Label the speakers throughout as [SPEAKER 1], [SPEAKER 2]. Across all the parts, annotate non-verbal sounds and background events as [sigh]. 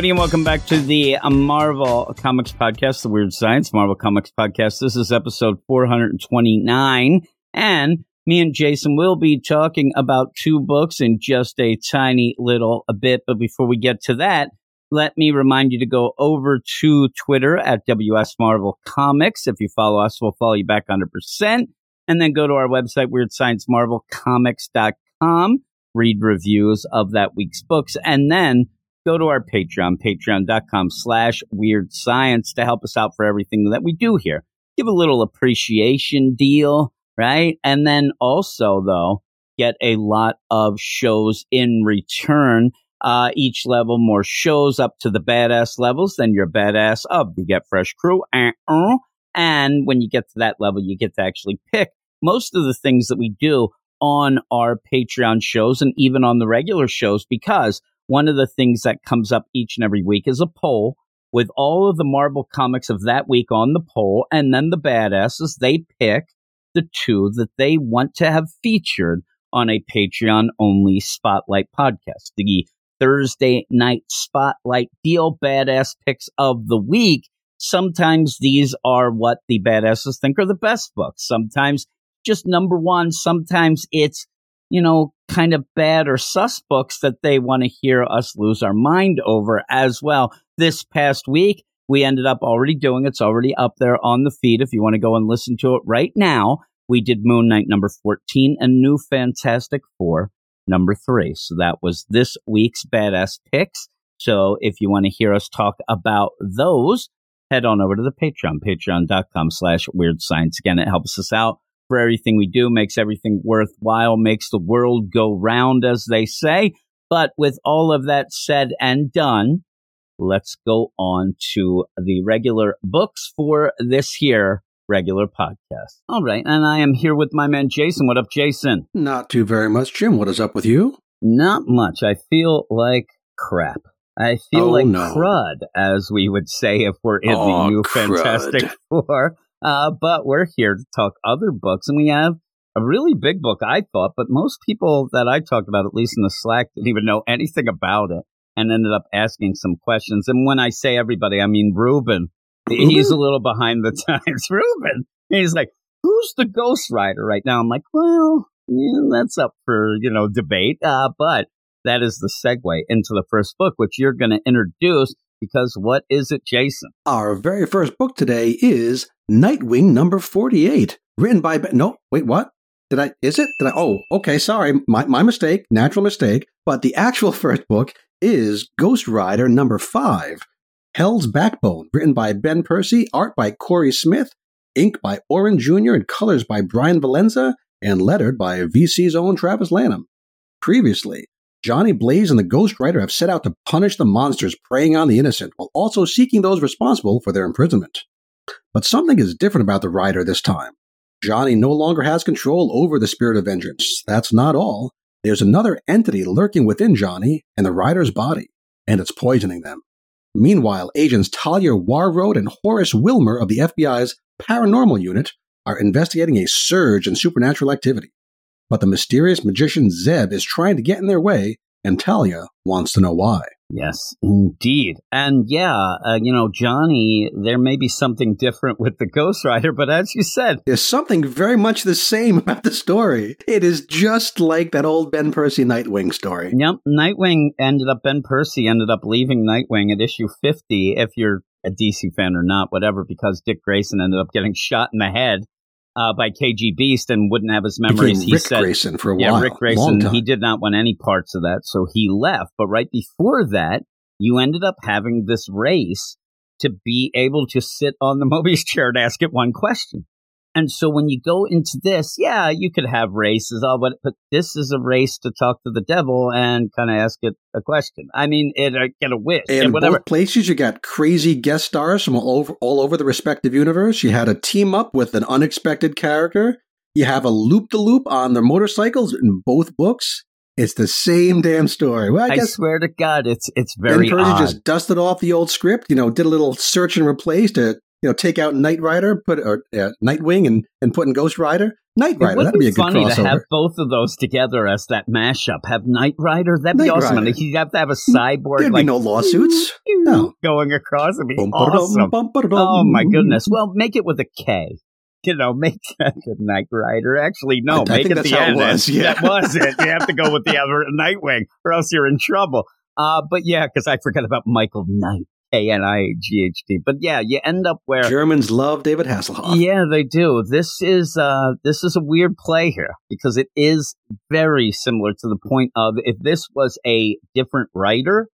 [SPEAKER 1] Everybody, and welcome back to the Marvel Comics Podcast, the Weird Science Marvel Comics Podcast. This is episode 429, and me and Jason will be talking about two books in just a tiny little a bit. But before we get to that, let me remind you to go over to Twitter at WS Marvel Comics. If you follow us, we'll follow you back 100%. And then go to our website, WeirdScienceMarvelComics.com, read reviews of that week's books, and then go to our Patreon, patreon.com slash weird science to help us out for everything that we do here. Give a little appreciation deal, right? And then also, though, get a lot of shows in return. Uh, each level, more shows up to the badass levels, then you're badass up. You get fresh crew. Uh-uh. And when you get to that level, you get to actually pick most of the things that we do on our Patreon shows and even on the regular shows because one of the things that comes up each and every week is a poll with all of the Marvel comics of that week on the poll, and then the badasses they pick the two that they want to have featured on a Patreon only spotlight podcast. The Thursday night spotlight deal badass picks of the week. Sometimes these are what the badasses think are the best books. Sometimes just number one. Sometimes it's you know, kind of bad or sus books that they want to hear us lose our mind over as well. This past week, we ended up already doing it's already up there on the feed if you want to go and listen to it right now. We did Moon Knight number 14 and New Fantastic Four number 3. So that was this week's badass picks. So if you want to hear us talk about those, head on over to the Patreon, patreon.com slash weird science. Again, it helps us out for everything we do, makes everything worthwhile, makes the world go round, as they say. But with all of that said and done, let's go on to the regular books for this here regular podcast. All right. And I am here with my man, Jason. What up, Jason?
[SPEAKER 2] Not too very much, Jim. What is up with you?
[SPEAKER 1] Not much. I feel like crap. I feel
[SPEAKER 2] Oh,
[SPEAKER 1] like
[SPEAKER 2] no.
[SPEAKER 1] crud, as we would say if we're in
[SPEAKER 2] Oh,
[SPEAKER 1] the new
[SPEAKER 2] crud.
[SPEAKER 1] Fantastic Four. Uh, but we're here to talk other books, and we have a really big book, I thought, but most people that I talked about, at least in the Slack, didn't even know anything about it and ended up asking some questions. And when I say everybody, I mean Ruben. He's a little behind the [laughs] times. Ruben. He's like, who's the Ghost Rider right now? I'm like, well, yeah, that's up for, you know, debate. Uh, but that is the segue into the first book, which you're going to introduce because what is it, Jason?
[SPEAKER 2] Our very first book today is Nightwing number 48, written by. No, wait, what? Did I? Is it? Did I? Oh, okay, sorry. My, my mistake. Natural mistake. But the actual [laughs] first book is Ghost Rider number 5, Hell's Backbone, written by Ben Percy, art by Cory Smith, ink by Oren Jr., and colors by Bryan Valenza, and lettered by VC's own Travis Lanham. Previously, Johnny Blaze and the Ghost Rider have set out to punish the monsters preying on the innocent while also seeking those responsible for their imprisonment. But something is different about the Rider this time. Johnny no longer has control over the spirit of vengeance. That's not all. There's another entity lurking within Johnny and the Rider's body, and it's poisoning them. Meanwhile, agents Talia Warroad and Horace Wilmer of the FBI's Paranormal Unit are investigating a surge in supernatural activity. But the mysterious magician Zeb is trying to get in their way, and Talia wants to know why.
[SPEAKER 1] Yes, indeed. And yeah, uh, you know, Johnny, there may be something different with the Ghost Rider, but as you said,
[SPEAKER 2] There's something very much the same [laughs] about the story. It is just like that old Ben Percy Nightwing story.
[SPEAKER 1] Yep, Nightwing ended up, Ben Percy ended up leaving Nightwing at issue 50, if you're a DC fan or not, whatever, because Dick Grayson ended up getting shot in the head uh, by KG Beast and wouldn't have his memories.
[SPEAKER 2] Became
[SPEAKER 1] he
[SPEAKER 2] Ric
[SPEAKER 1] said,
[SPEAKER 2] Grayson for a
[SPEAKER 1] yeah,
[SPEAKER 2] while. Ric
[SPEAKER 1] Grayson, he did not want any parts of that, so he left. But right before that, you ended up having this race to be able to sit on the Mobius chair and ask it one question. And so when you go into this, yeah, you could have races, all, but but this is a race to talk to the devil and kind of ask it a question. I mean, it uh, get a wish
[SPEAKER 2] And in
[SPEAKER 1] whatever.
[SPEAKER 2] both places, you got crazy guest stars from all over, all over the respective universe. You had a team up with an unexpected character. You have a loop the loop on their motorcycles in both books. It's the same damn story. Well, I,
[SPEAKER 1] I
[SPEAKER 2] guess
[SPEAKER 1] swear to God, it's it's very
[SPEAKER 2] Percy
[SPEAKER 1] odd.
[SPEAKER 2] just dusted off the old script. You know, did a little search and replace to you know take out Knight Rider, put or uh, Nightwing, and and put in Ghost Rider. Knight Rider, that'd be a good
[SPEAKER 1] funny to
[SPEAKER 2] crossover.
[SPEAKER 1] have both of those together as that mashup. Have Knight Rider, that'd be awesome.
[SPEAKER 2] Rider.
[SPEAKER 1] And he'd have to have a cyborg
[SPEAKER 2] There'd
[SPEAKER 1] like
[SPEAKER 2] be no lawsuits. [laughs] No.
[SPEAKER 1] going across. It'd be
[SPEAKER 2] Bum,
[SPEAKER 1] awesome.
[SPEAKER 2] bum.
[SPEAKER 1] Oh my goodness! Well, make it with a K. You know, make [laughs] that the Knight Rider. Actually, no,
[SPEAKER 2] I- I
[SPEAKER 1] make
[SPEAKER 2] think
[SPEAKER 1] it the
[SPEAKER 2] how it was, yeah.
[SPEAKER 1] That was it. You have to go with the [laughs] other Nightwing, or else you're in trouble. Uh, but yeah, because I forgot about Michael Knight, K N I G H T. But yeah, you end up where
[SPEAKER 2] Germans love David Hasselhoff.
[SPEAKER 1] yeah, they do. This is uh this is a weird play here because it is very similar to the point of if this was a different writer,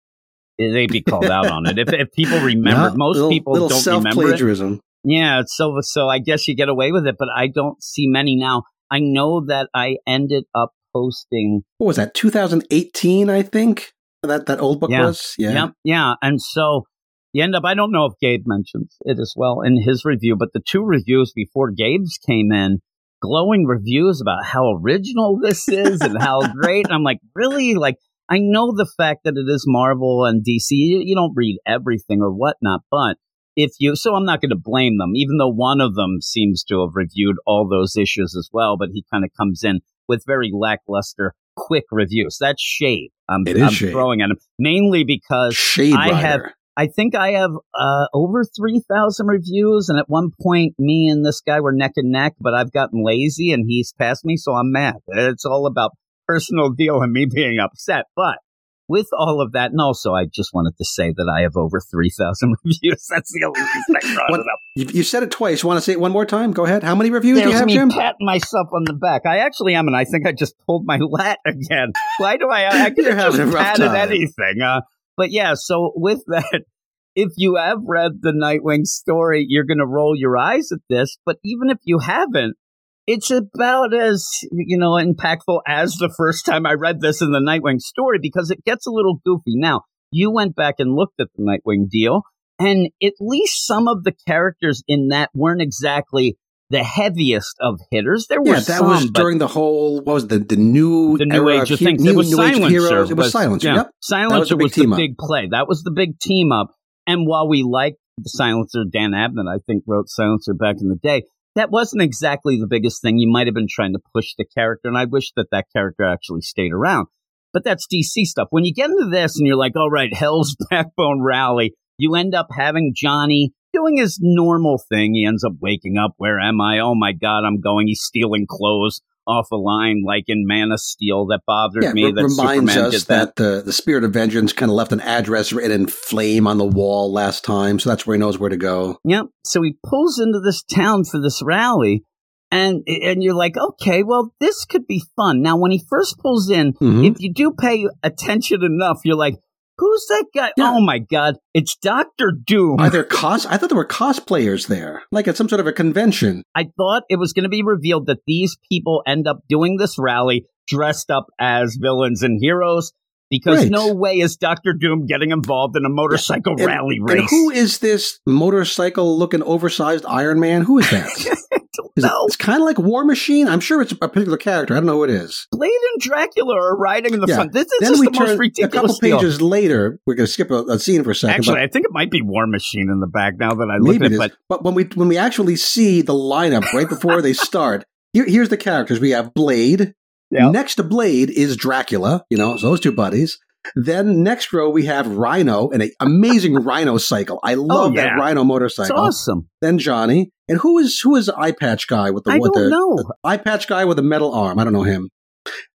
[SPEAKER 1] they'd be called out on it. If if people [laughs] remember,
[SPEAKER 2] No,
[SPEAKER 1] most
[SPEAKER 2] little,
[SPEAKER 1] people
[SPEAKER 2] little
[SPEAKER 1] don't
[SPEAKER 2] self
[SPEAKER 1] remember it.
[SPEAKER 2] plagiarism.
[SPEAKER 1] Yeah, so so I guess you get away with it, but I don't see many now. I know that I ended up posting
[SPEAKER 2] What was that? 2018, I think. That that old book
[SPEAKER 1] Yeah.
[SPEAKER 2] was. Yeah.
[SPEAKER 1] Yep, yeah. And so you end up, I don't know if Gabe mentions it as well in his review, but the two reviews before Gabe's came in, glowing reviews about how original this is and how [laughs] great. And I'm like, really? Like, I know the fact that it is Marvel and DC, you, you don't read everything or whatnot, but if you, so I'm not going to blame them, even though one of them seems to have reviewed all those issues as well, but he kind of comes in with very lackluster, quick reviews. That's shade. I'm,
[SPEAKER 2] It is
[SPEAKER 1] I'm
[SPEAKER 2] shade.
[SPEAKER 1] throwing at him mainly because
[SPEAKER 2] Shade
[SPEAKER 1] I
[SPEAKER 2] Rider.
[SPEAKER 1] have- I think I have uh, over 3,000 reviews. And at one point, me and this guy were neck and neck, but I've gotten lazy and he's passed me. So I'm mad. It's all about personal deal and me being upset. But with all of that, and also I just wanted to say that I have over 3,000 [laughs] reviews. That's the only reason I brought it up.
[SPEAKER 2] You, you said it twice. You want to say it one more time? Go ahead. How many reviews do you have,
[SPEAKER 1] me
[SPEAKER 2] Jim?
[SPEAKER 1] patting myself on the back. I actually am, and I think I just pulled my [laughs] lat again. Why do I? I could have just patted anything. Uh, but yeah, so with [laughs] that, if you have read the Nightwing story, you're going to roll your eyes at this. But even if you haven't, it's about as you know impactful as the first time I read this in the Nightwing story because it gets a little goofy. Now you went back and looked at the Nightwing deal, and at least some of the characters in that weren't exactly the heaviest of hitters. There were
[SPEAKER 2] Yeah, that
[SPEAKER 1] some,
[SPEAKER 2] was during the whole what was it, the the new
[SPEAKER 1] the new age of things.
[SPEAKER 2] New,
[SPEAKER 1] it was
[SPEAKER 2] new age of
[SPEAKER 1] Silencer.
[SPEAKER 2] It was Silencer.
[SPEAKER 1] yeah.
[SPEAKER 2] Yep.
[SPEAKER 1] Silencer
[SPEAKER 2] big
[SPEAKER 1] was, the big play. That was the big team up. And while we liked the Silencer, Dan Abnett, I think, wrote Silencer back in the day. That wasn't exactly the biggest thing. You might have been trying to push the character, and I wish that that character actually stayed around. But that's DC stuff. When you get into this and you're like, all right, Hell's [laughs] Backbone Rally, you end up having Johnny doing his normal thing. He ends up waking up. Where am I? Oh my God, I'm going. He's stealing clothes off a line like in Man of Steel. That bothered
[SPEAKER 2] Yeah,
[SPEAKER 1] me. that
[SPEAKER 2] reminds
[SPEAKER 1] Superman
[SPEAKER 2] us
[SPEAKER 1] that.
[SPEAKER 2] that the, the spirit of vengeance kind of left an address written in flame on the wall last time, so that's where he knows where to go.
[SPEAKER 1] Yep. So he pulls into this town for this rally, and and you're like, okay, well, this could be fun. Now, when he first pulls in,
[SPEAKER 2] Mhm.
[SPEAKER 1] if you do pay attention enough, you're like, who's that guy?
[SPEAKER 2] Yeah.
[SPEAKER 1] Oh my god, it's Doctor Doom.
[SPEAKER 2] Are there cos? I thought there were cosplayers there, like at some sort of a convention.
[SPEAKER 1] I thought it was going to be revealed that these people end up doing this rally dressed up as villains and heroes. Because
[SPEAKER 2] Right.
[SPEAKER 1] no way is Doctor Doom getting involved in a motorcycle
[SPEAKER 2] And-
[SPEAKER 1] rally
[SPEAKER 2] and
[SPEAKER 1] race.
[SPEAKER 2] who is this motorcycle-looking, oversized Iron Man? Who is that? [laughs]
[SPEAKER 1] Don't
[SPEAKER 2] Is it, it's kind of like War Machine. I'm sure it's a particular character. I don't know who it is.
[SPEAKER 1] Blade and Dracula are riding in the
[SPEAKER 2] Yeah.
[SPEAKER 1] front. This is
[SPEAKER 2] then
[SPEAKER 1] just the most
[SPEAKER 2] turn a
[SPEAKER 1] ridiculous
[SPEAKER 2] couple
[SPEAKER 1] deal.
[SPEAKER 2] pages later. We're going to skip a, a scene for a second.
[SPEAKER 1] Actually, I think it might be War Machine in the back now that I look at
[SPEAKER 2] it.
[SPEAKER 1] But
[SPEAKER 2] But when we when we actually see the lineup right before they start, [laughs] here, here's the characters. We have Blade.
[SPEAKER 1] Yeah.
[SPEAKER 2] Next to Blade is Dracula. You know, so those two buddies. Then next row we have Rhino and an amazing [laughs] Rhino cycle. I oh, love
[SPEAKER 1] Oh, yeah.
[SPEAKER 2] that Rhino motorcycle.
[SPEAKER 1] it's awesome.
[SPEAKER 2] Then Johnny. And who is who is the eye patch guy with the
[SPEAKER 1] I
[SPEAKER 2] with
[SPEAKER 1] don't
[SPEAKER 2] the
[SPEAKER 1] know.
[SPEAKER 2] eye patch guy with a metal arm? I don't know him.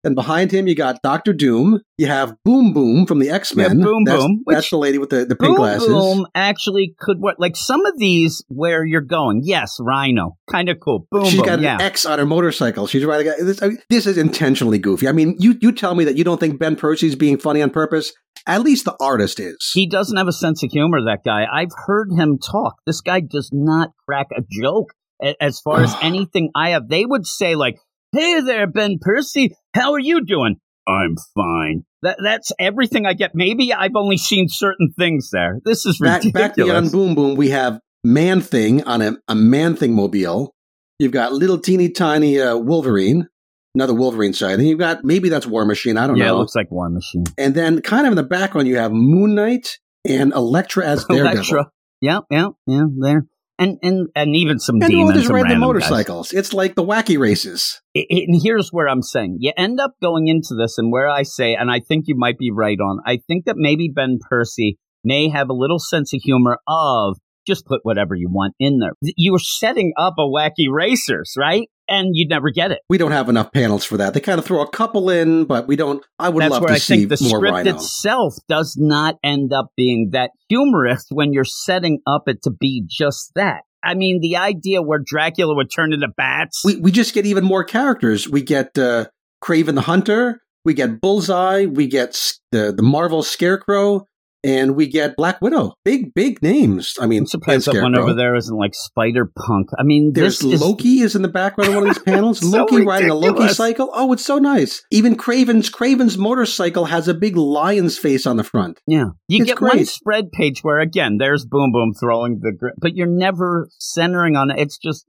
[SPEAKER 2] Then behind him you got Doctor Doom. You have Boom Boom from the X Men.
[SPEAKER 1] Yeah, Boom
[SPEAKER 2] that's,
[SPEAKER 1] Boom, which-
[SPEAKER 2] That's the lady with the, the pink
[SPEAKER 1] Boom
[SPEAKER 2] glasses.
[SPEAKER 1] Boom actually could work. Like some of these where you're going, yes, Rhino, kind of cool. Boom
[SPEAKER 2] She's
[SPEAKER 1] Boom,
[SPEAKER 2] got
[SPEAKER 1] yeah.
[SPEAKER 2] an X on her motorcycle. She's riding. a- This, I mean, this is intentionally goofy. I mean, you you tell me that you don't think Ben Percy's being funny on purpose. At least the artist is.
[SPEAKER 1] he doesn't have a sense of humor. That guy. I've heard him talk. This guy does not crack a joke As far as anything I have, they would say like, "Hey there, Ben Percy, how are you doing?" I'm fine. That that's everything I get. Maybe I've only seen certain things there. This is
[SPEAKER 2] Back,
[SPEAKER 1] ridiculous.
[SPEAKER 2] back beyond Boom Boom, we have Man Thing on a, a Man Thing mobile. You've got little teeny tiny uh, Wolverine, another Wolverine side. And you've got maybe that's War Machine. I don't know.
[SPEAKER 1] yeah, it looks like War Machine.
[SPEAKER 2] and then kind of in the background, you have Moon Knight and Elektra as [laughs] Daredevil.
[SPEAKER 1] Elektra. Yeah, yeah, yeah. There and and and even some
[SPEAKER 2] And all
[SPEAKER 1] demons
[SPEAKER 2] just
[SPEAKER 1] and
[SPEAKER 2] random
[SPEAKER 1] random guys.
[SPEAKER 2] motorcycles. It's like the wacky races.
[SPEAKER 1] I- I- and here's where I'm saying you end up going into this, and where I say, and I think you might be right on. I think that maybe Ben Percy may have a little sense of humor of just put whatever you want in there. You're setting up a wacky racers, right? And you'd never get it.
[SPEAKER 2] We don't have enough panels for that. They kind of throw a couple in, but we don't. I would
[SPEAKER 1] That's
[SPEAKER 2] love
[SPEAKER 1] where
[SPEAKER 2] to
[SPEAKER 1] I
[SPEAKER 2] see
[SPEAKER 1] think the
[SPEAKER 2] more
[SPEAKER 1] script
[SPEAKER 2] Rhino.
[SPEAKER 1] itself does not end up being that humorous when you're setting up it to be just that. I mean, the idea where Dracula would turn into bats.
[SPEAKER 2] we we just get even more characters. We get uh, Kraven the Hunter. We get Bullseye. We get the the Marvel Scarecrow, and we get Black Widow. Big big names. I mean,
[SPEAKER 1] I'm surprised that one over there isn't like Spider Punk. I mean,
[SPEAKER 2] There's
[SPEAKER 1] is
[SPEAKER 2] Loki is in the background of one of these panels. [laughs]
[SPEAKER 1] So
[SPEAKER 2] Loki riding a Loki cycle. Oh, it's so nice. Even Kraven's Kraven's motorcycle has a big lion's face on the front.
[SPEAKER 1] Yeah, you
[SPEAKER 2] It's
[SPEAKER 1] get one spread page where again, there's Boom Boom throwing the, gr- but you're never centering on it. It's just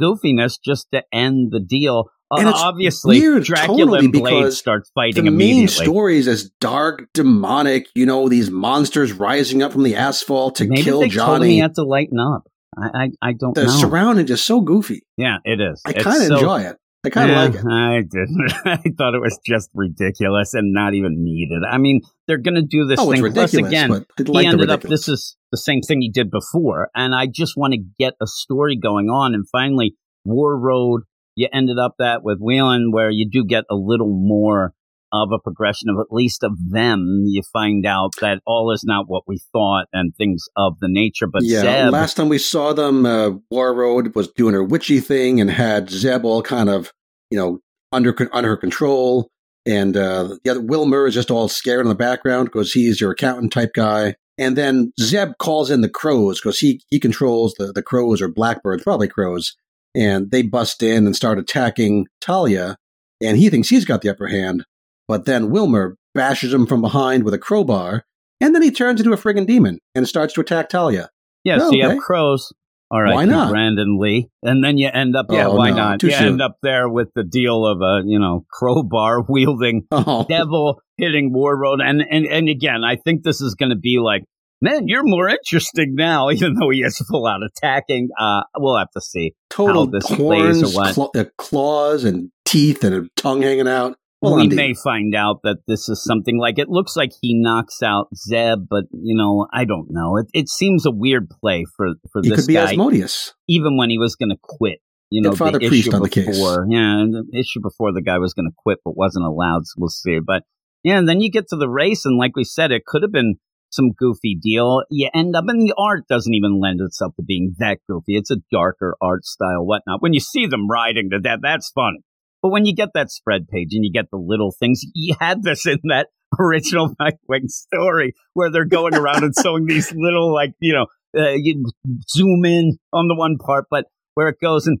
[SPEAKER 1] goofiness just to end the deal. Uh,
[SPEAKER 2] And it's
[SPEAKER 1] obviously,
[SPEAKER 2] weird
[SPEAKER 1] Dracula and Blade starts
[SPEAKER 2] The
[SPEAKER 1] fighting
[SPEAKER 2] main
[SPEAKER 1] immediately.
[SPEAKER 2] story is as dark, demonic. You know, these monsters rising up from the asphalt to
[SPEAKER 1] Maybe
[SPEAKER 2] kill
[SPEAKER 1] they told
[SPEAKER 2] Johnny.
[SPEAKER 1] he had to lighten up. I, I, I don't
[SPEAKER 2] the
[SPEAKER 1] know.
[SPEAKER 2] surrounding is so goofy.
[SPEAKER 1] yeah, it is.
[SPEAKER 2] I kind of
[SPEAKER 1] so-
[SPEAKER 2] enjoy it. I kind of like it.
[SPEAKER 1] I didn't. [laughs] I thought it was just ridiculous and not even needed. I mean, they're going to do this
[SPEAKER 2] Oh,
[SPEAKER 1] thing. Plus, again,
[SPEAKER 2] I
[SPEAKER 1] he ended up. This is the same thing he did before, and I just want to get a story going on. And finally, Warroad. You ended up that with Whelan, where you do get a little more of a progression of at least of them. You find out that all is not what we thought, and things of the nature. But
[SPEAKER 2] yeah,
[SPEAKER 1] Zeb,
[SPEAKER 2] last time we saw them, uh, Warroad was doing her witchy thing and had Zeb all kind of, you know, under under her control. And uh, the other Wilmer is just all scared in the background because he's your accountant type guy. And then Zeb calls in the crows because he he controls the the crows or blackbirds, probably crows. And they bust in and start attacking Talia, and he thinks he's got the upper hand. But then Wilmer bashes him from behind with a crowbar, and then he turns into a friggin' demon and starts to attack Talia.
[SPEAKER 1] Yeah,
[SPEAKER 2] Oh,
[SPEAKER 1] so you
[SPEAKER 2] okay.
[SPEAKER 1] have crows. All right,
[SPEAKER 2] Why not?
[SPEAKER 1] Brandon Lee, and then you end up. Yeah,
[SPEAKER 2] Oh,
[SPEAKER 1] why
[SPEAKER 2] no,
[SPEAKER 1] not? You
[SPEAKER 2] soon.
[SPEAKER 1] end up there with the deal of a you know crowbar [laughs] wielding
[SPEAKER 2] Oh,
[SPEAKER 1] devil hitting Warroad, and and and again, I think this is going to be like, man, you're more interesting now, [laughs] even though he is full out attacking. Uh, we'll have to see.
[SPEAKER 2] total
[SPEAKER 1] how this plays or
[SPEAKER 2] horns,
[SPEAKER 1] what.
[SPEAKER 2] cla- uh, claws, and teeth, and a tongue hanging out. Well,
[SPEAKER 1] we
[SPEAKER 2] on
[SPEAKER 1] may find out that this is something like it looks like he knocks out Zeb, but you know, I don't know. It it seems a weird play for for
[SPEAKER 2] he
[SPEAKER 1] this
[SPEAKER 2] could be
[SPEAKER 1] guy.
[SPEAKER 2] Asmodeus.
[SPEAKER 1] even when he was going to quit. You know,
[SPEAKER 2] Father
[SPEAKER 1] the
[SPEAKER 2] Priest
[SPEAKER 1] issue
[SPEAKER 2] on the case.
[SPEAKER 1] before, yeah, the issue before the guy was going to quit but wasn't allowed. So we'll see. But yeah, and then you get to the race, and like we said, it could have been some goofy deal. You end up, and the art doesn't even lend itself to being that goofy. It's a darker art style, whatnot. When you see them riding to death, that's funny. But when you get that spread page and you get the little things, you had this in that [laughs] original Nightwing story where they're going around and sewing these little, like, you know, uh, you zoom in on the one part, but where it goes and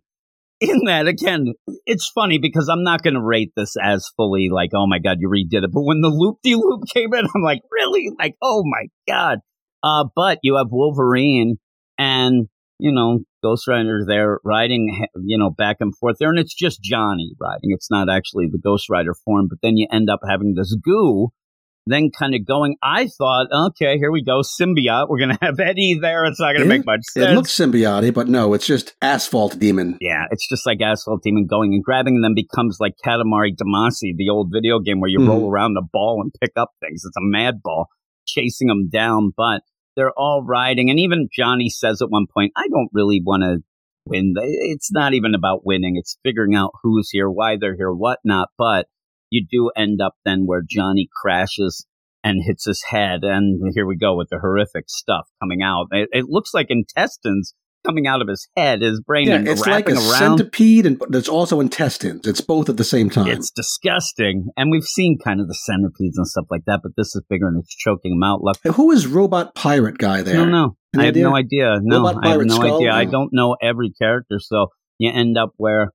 [SPEAKER 1] in that again, it's funny because I'm not going to rate this as fully like, oh my god, you redid it. But when the loop de loop came in, I'm like, really? Like, oh my god. Uh, but you have Wolverine and you know Ghost Rider there riding, you know, back and forth there, and it's just Johnny riding. It's not actually the Ghost Rider form. But then you end up having this goo. Then kind of going, I thought, okay, here we go, symbiote. We're gonna [laughs] have Eddie there. It's not gonna make much sense.
[SPEAKER 2] It looks symbiotic, but no, it's just asphalt demon.
[SPEAKER 1] Yeah, it's just like Asphalt Demon going and grabbing and then becomes like Katamari Damacy, the old video game where you
[SPEAKER 2] Mhm.
[SPEAKER 1] roll around the ball and pick up things. It's a mad ball chasing them down, but they're all riding. And even Johnny says at one point, I don't really want to win. It's not even about winning. It's figuring out who's here, why they're here, whatnot. But you do end up then where Johnny crashes and hits his head. And here we go with the horrific stuff coming out. It, it looks like intestines coming out of his head, his brain,
[SPEAKER 2] Yeah, it's like a
[SPEAKER 1] around.
[SPEAKER 2] centipede, and there's also intestines. It's both at the same time.
[SPEAKER 1] It's disgusting. And we've seen kind of the centipedes and stuff like that, but this is bigger and it's choking him out. Luck.
[SPEAKER 2] Who is robot pirate guy
[SPEAKER 1] I
[SPEAKER 2] there?
[SPEAKER 1] don't know.
[SPEAKER 2] Any
[SPEAKER 1] I have
[SPEAKER 2] idea?
[SPEAKER 1] no idea. No, I have no
[SPEAKER 2] Skull?
[SPEAKER 1] idea. I don't know every character, so you end up where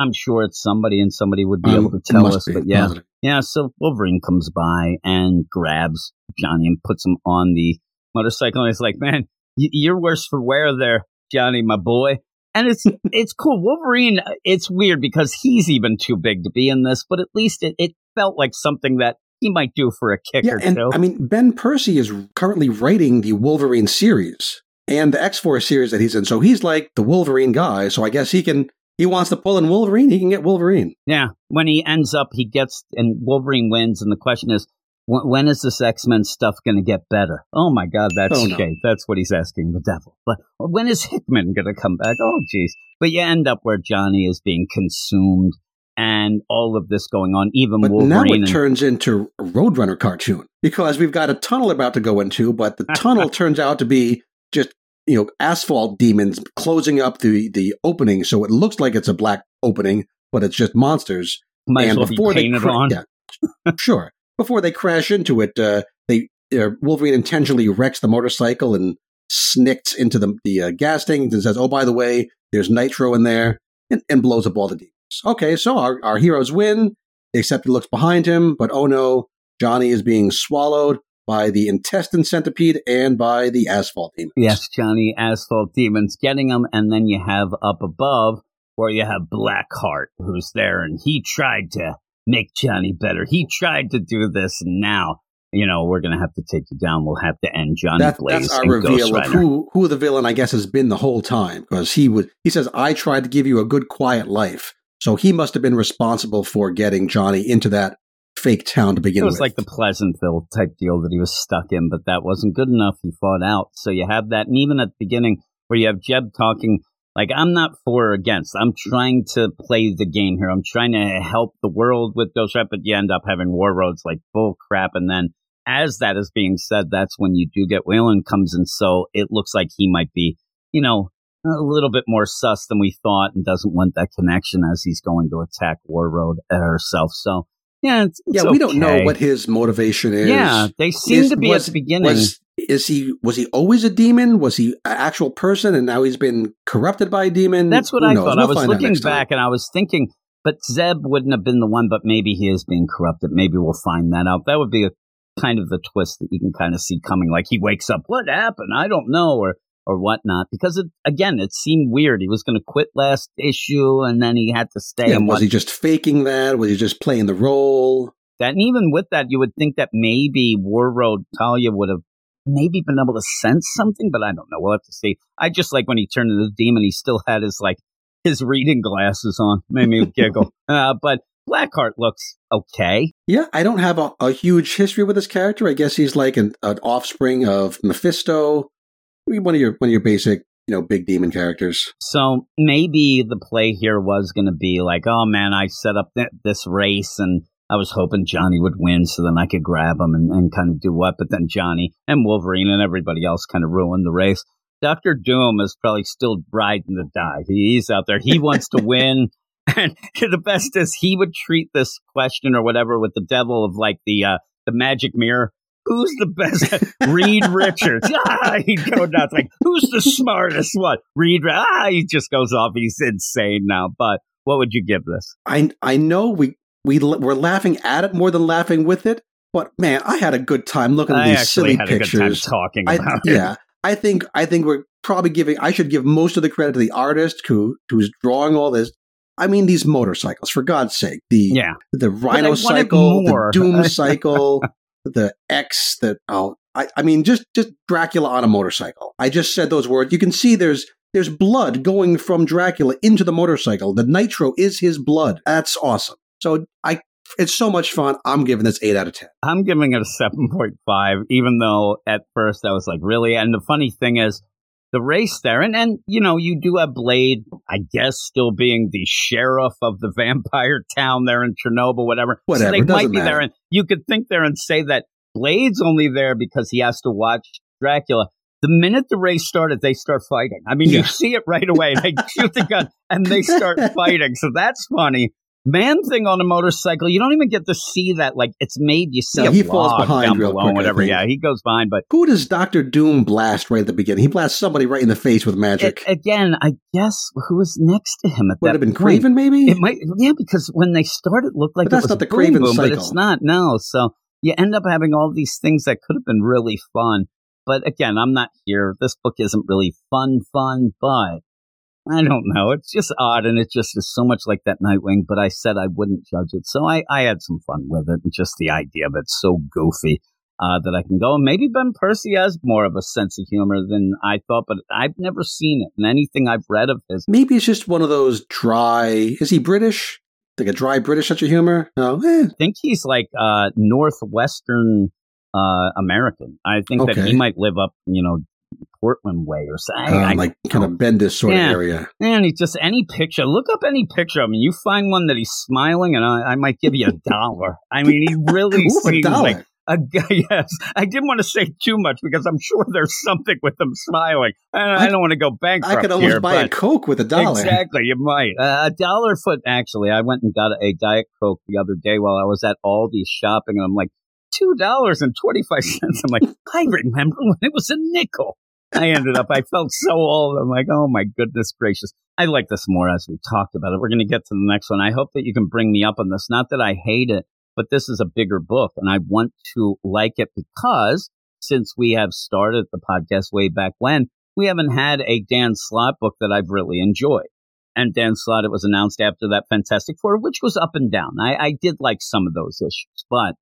[SPEAKER 1] I'm sure it's somebody, and somebody would be
[SPEAKER 2] Um,
[SPEAKER 1] able to tell us.
[SPEAKER 2] be,
[SPEAKER 1] But yeah, yeah. So Wolverine comes by and grabs Johnny and puts him on the motorcycle, and he's like, "Man, you're worse for wear there, Johnny, my boy." And it's [laughs] it's cool. Wolverine. It's weird because he's even too big to be in this, but at least it, it felt like something that he might do for a kick
[SPEAKER 2] Yeah,
[SPEAKER 1] or
[SPEAKER 2] and
[SPEAKER 1] two.
[SPEAKER 2] I mean, Ben Percy is currently writing the Wolverine series and the X Force series that he's in. So he's like the Wolverine guy. So I guess he can, he wants to pull in Wolverine, he can get Wolverine.
[SPEAKER 1] Yeah, when he ends up, he gets and Wolverine wins, and the question is, wh- when is this X Men stuff going to get better? Oh my God, that's
[SPEAKER 2] Oh, no.
[SPEAKER 1] okay. That's what he's asking the devil. But when is Hickman going to come back? Oh, jeez. But you end up where Johnny is being consumed, and all of this going on. Even
[SPEAKER 2] But
[SPEAKER 1] Wolverine.
[SPEAKER 2] now it
[SPEAKER 1] and-
[SPEAKER 2] turns into a Roadrunner cartoon because we've got a tunnel about to go into, but the tunnel [laughs] turns out to be just, you know, asphalt demons closing up the, the opening. So it looks like it's a black opening, but it's just monsters.
[SPEAKER 1] might
[SPEAKER 2] and
[SPEAKER 1] well be
[SPEAKER 2] before they
[SPEAKER 1] painted
[SPEAKER 2] cra- yeah, [laughs] sure. Before they crash into it, uh, they uh, Wolverine intentionally wrecks the motorcycle and snicks into the the uh, gas tank and says, "Oh, by the way, there's nitro in there," and, and blows up all the demons. Okay, so our our heroes win. Except he looks behind him, but oh no, Johnny is being swallowed by the intestine centipede and by the asphalt demon.
[SPEAKER 1] Yes, Johnny Asphalt Demons getting them, and then you have up above where you have Blackheart who's there, and he tried to make Johnny better. He tried to do this, and now you know we're gonna have to take you down. We'll have to end Johnny
[SPEAKER 2] That,
[SPEAKER 1] Blaze
[SPEAKER 2] that's our reveal of who who the villain I guess has been the whole time because he would he says I tried to give you a good quiet life, so he must have been responsible for getting Johnny into that fake town to begin with.
[SPEAKER 1] It was
[SPEAKER 2] with.
[SPEAKER 1] like the Pleasantville type deal that he was stuck in, but that wasn't good enough. He fought out. So you have that. And even at the beginning, where you have Jeb talking, like, I'm not for or against. I'm trying to play the game here. I'm trying to help the world with Ghost Rider, but you end up having war roads like bull crap. And then as that is being said, that's when you do get Whalen comes in. So it looks like he might be, you know, a little bit more sus than we thought and doesn't want that connection as he's going to attack Warroad herself. So, yeah, it's, it's
[SPEAKER 2] yeah, we don't know what his motivation is.
[SPEAKER 1] Yeah, they seem
[SPEAKER 2] Is-
[SPEAKER 1] to be
[SPEAKER 2] was-
[SPEAKER 1] at the beginning.
[SPEAKER 2] Was is he was he always a demon? Was he an actual person and now he's been corrupted by a demon?
[SPEAKER 1] That's what
[SPEAKER 2] Who
[SPEAKER 1] I
[SPEAKER 2] knows?
[SPEAKER 1] thought.
[SPEAKER 2] We'll
[SPEAKER 1] I was looking
[SPEAKER 2] next time.
[SPEAKER 1] back and I was thinking, but Zeb wouldn't have been the one, but maybe he is being corrupted. Maybe we'll find that out. That would be a kind of the twist that you can kind of see coming. Like he wakes up, what happened? I don't know, or or whatnot. Because it, again, it seemed weird. He was going to quit last issue, and then he had to stay.
[SPEAKER 2] Yeah,
[SPEAKER 1] and
[SPEAKER 2] was
[SPEAKER 1] what-
[SPEAKER 2] he just faking that? Was he just playing the role?
[SPEAKER 1] that, and even with that, you would think that maybe Warroad Talia would have maybe been able to sense something, but I don't know. We'll have to see. I just like when he turned into the demon, he still had his like his reading glasses on. Made me giggle. [laughs] Uh, but Blackheart looks okay.
[SPEAKER 2] Yeah, I don't have a, a huge history with this character. I guess he's like an, an offspring of Mephisto, one of your one of your basic, you know, big demon characters.
[SPEAKER 1] So maybe the play here was going to be like, oh man, I set up th- this race and I was hoping Johnny would win so then I could grab him and, and kind of do what. But then Johnny and Wolverine and everybody else kind of ruined the race. Doctor Doom is probably still riding the die. He's out there. He wants to win. [laughs] And the best is he would treat this question or whatever with the devil of like the uh, the magic mirror. Who's the best? [laughs] Reed Richards. [laughs] Ah, he'd go nuts. Like, who's the smartest one? Reed. Ah, he just goes off. He's insane now. But what would you give this?
[SPEAKER 2] I I know we we we're laughing at it more than laughing with it, but man, I had a good time looking at
[SPEAKER 1] I
[SPEAKER 2] these silly
[SPEAKER 1] had
[SPEAKER 2] pictures.
[SPEAKER 1] a good time talking
[SPEAKER 2] I,
[SPEAKER 1] about it.
[SPEAKER 2] yeah, I think I think we're probably giving. I should give most of the credit to the artist who who's drawing all this. I mean, these motorcycles, for God's sake, the
[SPEAKER 1] Yeah.
[SPEAKER 2] the Rhino cycle, the. Doom [laughs] cycle, the X. that oh, I, I mean, just just Dracula on a motorcycle. I just said those words. You can see there's there's blood going from Dracula into the motorcycle. The nitro is his blood. That's awesome. So I, it's so much fun. I'm giving this eight out of ten.
[SPEAKER 1] I'm giving it a 7.5, even though at first I was like, really? And the funny thing is, the race there, and, and you know, you do have Blade, I guess, still being the sheriff of the [laughs] vampire town there in Chernobyl, whatever.
[SPEAKER 2] Whatever,
[SPEAKER 1] So they might be
[SPEAKER 2] matter.
[SPEAKER 1] there, and you could think there and say that Blade's only there because he has to watch Dracula. The minute the race started, they start fighting. I mean,
[SPEAKER 2] Yeah.
[SPEAKER 1] you see it right away. They shoot the gun [laughs] and they start fighting. So that's funny. Man Thing on a motorcycle, you don't even get to see that. Like it's made you see
[SPEAKER 2] Yeah, he falls behind real
[SPEAKER 1] below,
[SPEAKER 2] quick,
[SPEAKER 1] whatever. Yeah, he goes behind, but
[SPEAKER 2] Who does Doctor Doom blast right at the beginning? He blasts somebody right in the face with magic.
[SPEAKER 1] it, again, I guess who was next to him at
[SPEAKER 2] Would
[SPEAKER 1] that
[SPEAKER 2] have been
[SPEAKER 1] point?
[SPEAKER 2] Kraven, maybe?
[SPEAKER 1] It might, yeah, because when they started, it looked like
[SPEAKER 2] But that's
[SPEAKER 1] was
[SPEAKER 2] not the
[SPEAKER 1] Boom
[SPEAKER 2] Kraven
[SPEAKER 1] Boom, but it's not. No, so you end up having all these things that could have been really fun. But again, I'm not here. This book isn't really fun, fun, but I don't know. It's just odd, and it just is so much like that Nightwing. But I said I wouldn't judge it, so I, I had some fun with it. And just the idea of it's so goofy uh, that I can go. And maybe Ben Percy has more of a sense of humor than I thought, but I've never seen it in anything I've read of his.
[SPEAKER 2] Maybe it's just one of those dry. Is he British? Like a dry British sense of humor? No. Eh.
[SPEAKER 1] I think he's like uh, northwestern uh, American. I think that he might live up, you know, Portland way or something.
[SPEAKER 2] Um,
[SPEAKER 1] I
[SPEAKER 2] like kind of Bendis sort
[SPEAKER 1] Yeah.
[SPEAKER 2] of area.
[SPEAKER 1] Man, he just any picture. Look up any picture of him. You find one that he's smiling, and I, I might give you a [laughs] dollar. I mean, he really
[SPEAKER 2] Ooh, a
[SPEAKER 1] seems like a guy. [laughs] Yes, I didn't want to say too much because I'm sure there's something with him smiling. And I,
[SPEAKER 2] I-
[SPEAKER 1] don't want to go bankrupt
[SPEAKER 2] I could almost
[SPEAKER 1] here,
[SPEAKER 2] buy a Coke with a dollar.
[SPEAKER 1] Exactly, you might. Uh, a dollar foot, actually. I went and got a Diet Coke the other day while I was at Aldi shopping, and I'm like, $2.25. I'm like, I remember when it was a nickel. I ended up, I felt so old. I'm like, oh my goodness gracious. I like this more as we talked about it. We're going to get to the next one. I hope that you can bring me up on this. Not that I hate it, but this is a bigger book, and I want to like it because since we have started the podcast way back when, we haven't had a Dan Slott book that I've really enjoyed. And Dan Slott, it was announced after that Fantastic Four, which was up and down. I, I did like some of those issues, but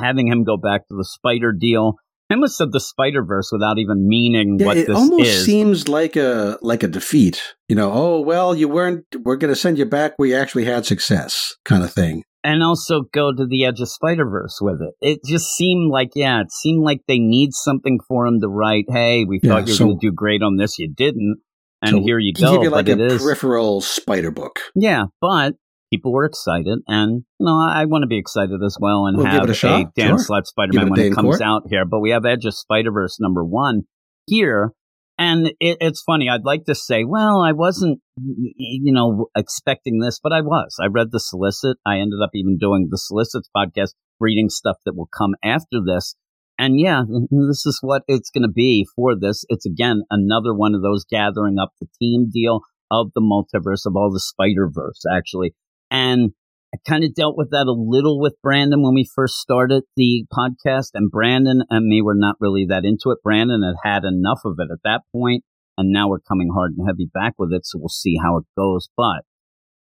[SPEAKER 1] having him go back to the Spider deal, I almost said the Spider Verse without even meaning
[SPEAKER 2] Yeah,
[SPEAKER 1] what
[SPEAKER 2] it
[SPEAKER 1] this
[SPEAKER 2] almost
[SPEAKER 1] is.
[SPEAKER 2] seems like a like a defeat. You know, oh well, you weren't. We're going to send you back where you actually had success, kind of thing.
[SPEAKER 1] and also go to the edge of Spider Verse with it. It just seemed like, yeah, it seemed like they need something for him to write. Hey, we
[SPEAKER 2] Yeah,
[SPEAKER 1] thought you were
[SPEAKER 2] so-
[SPEAKER 1] going to do great on this, you didn't, and
[SPEAKER 2] So
[SPEAKER 1] here you go.
[SPEAKER 2] give you like a
[SPEAKER 1] is,
[SPEAKER 2] peripheral spider book.
[SPEAKER 1] yeah, but people were excited, and you know, I, I want to be excited as well and
[SPEAKER 2] We'll
[SPEAKER 1] have
[SPEAKER 2] a shot,
[SPEAKER 1] Dan
[SPEAKER 2] sure.
[SPEAKER 1] Slott Spider Man when it comes
[SPEAKER 2] court.
[SPEAKER 1] out here. But we have Edge of Spider Verse number one here. And it, it's funny. I'd like to say, well, I wasn't, you know, expecting this, but I was. I read the solicit. I ended up even doing the solicits podcast, reading stuff that will come after this. And yeah, [laughs] this is what it's going to be for this. It's again another one of those gathering up the team deal of the multiverse of all the Spider Verse, actually. And I kind of dealt with that a little with Brandon when we first started the podcast, and Brandon and me were not really that into it. Brandon had had enough of it at that point, and now we're coming hard and heavy back with it, so we'll see how it goes. But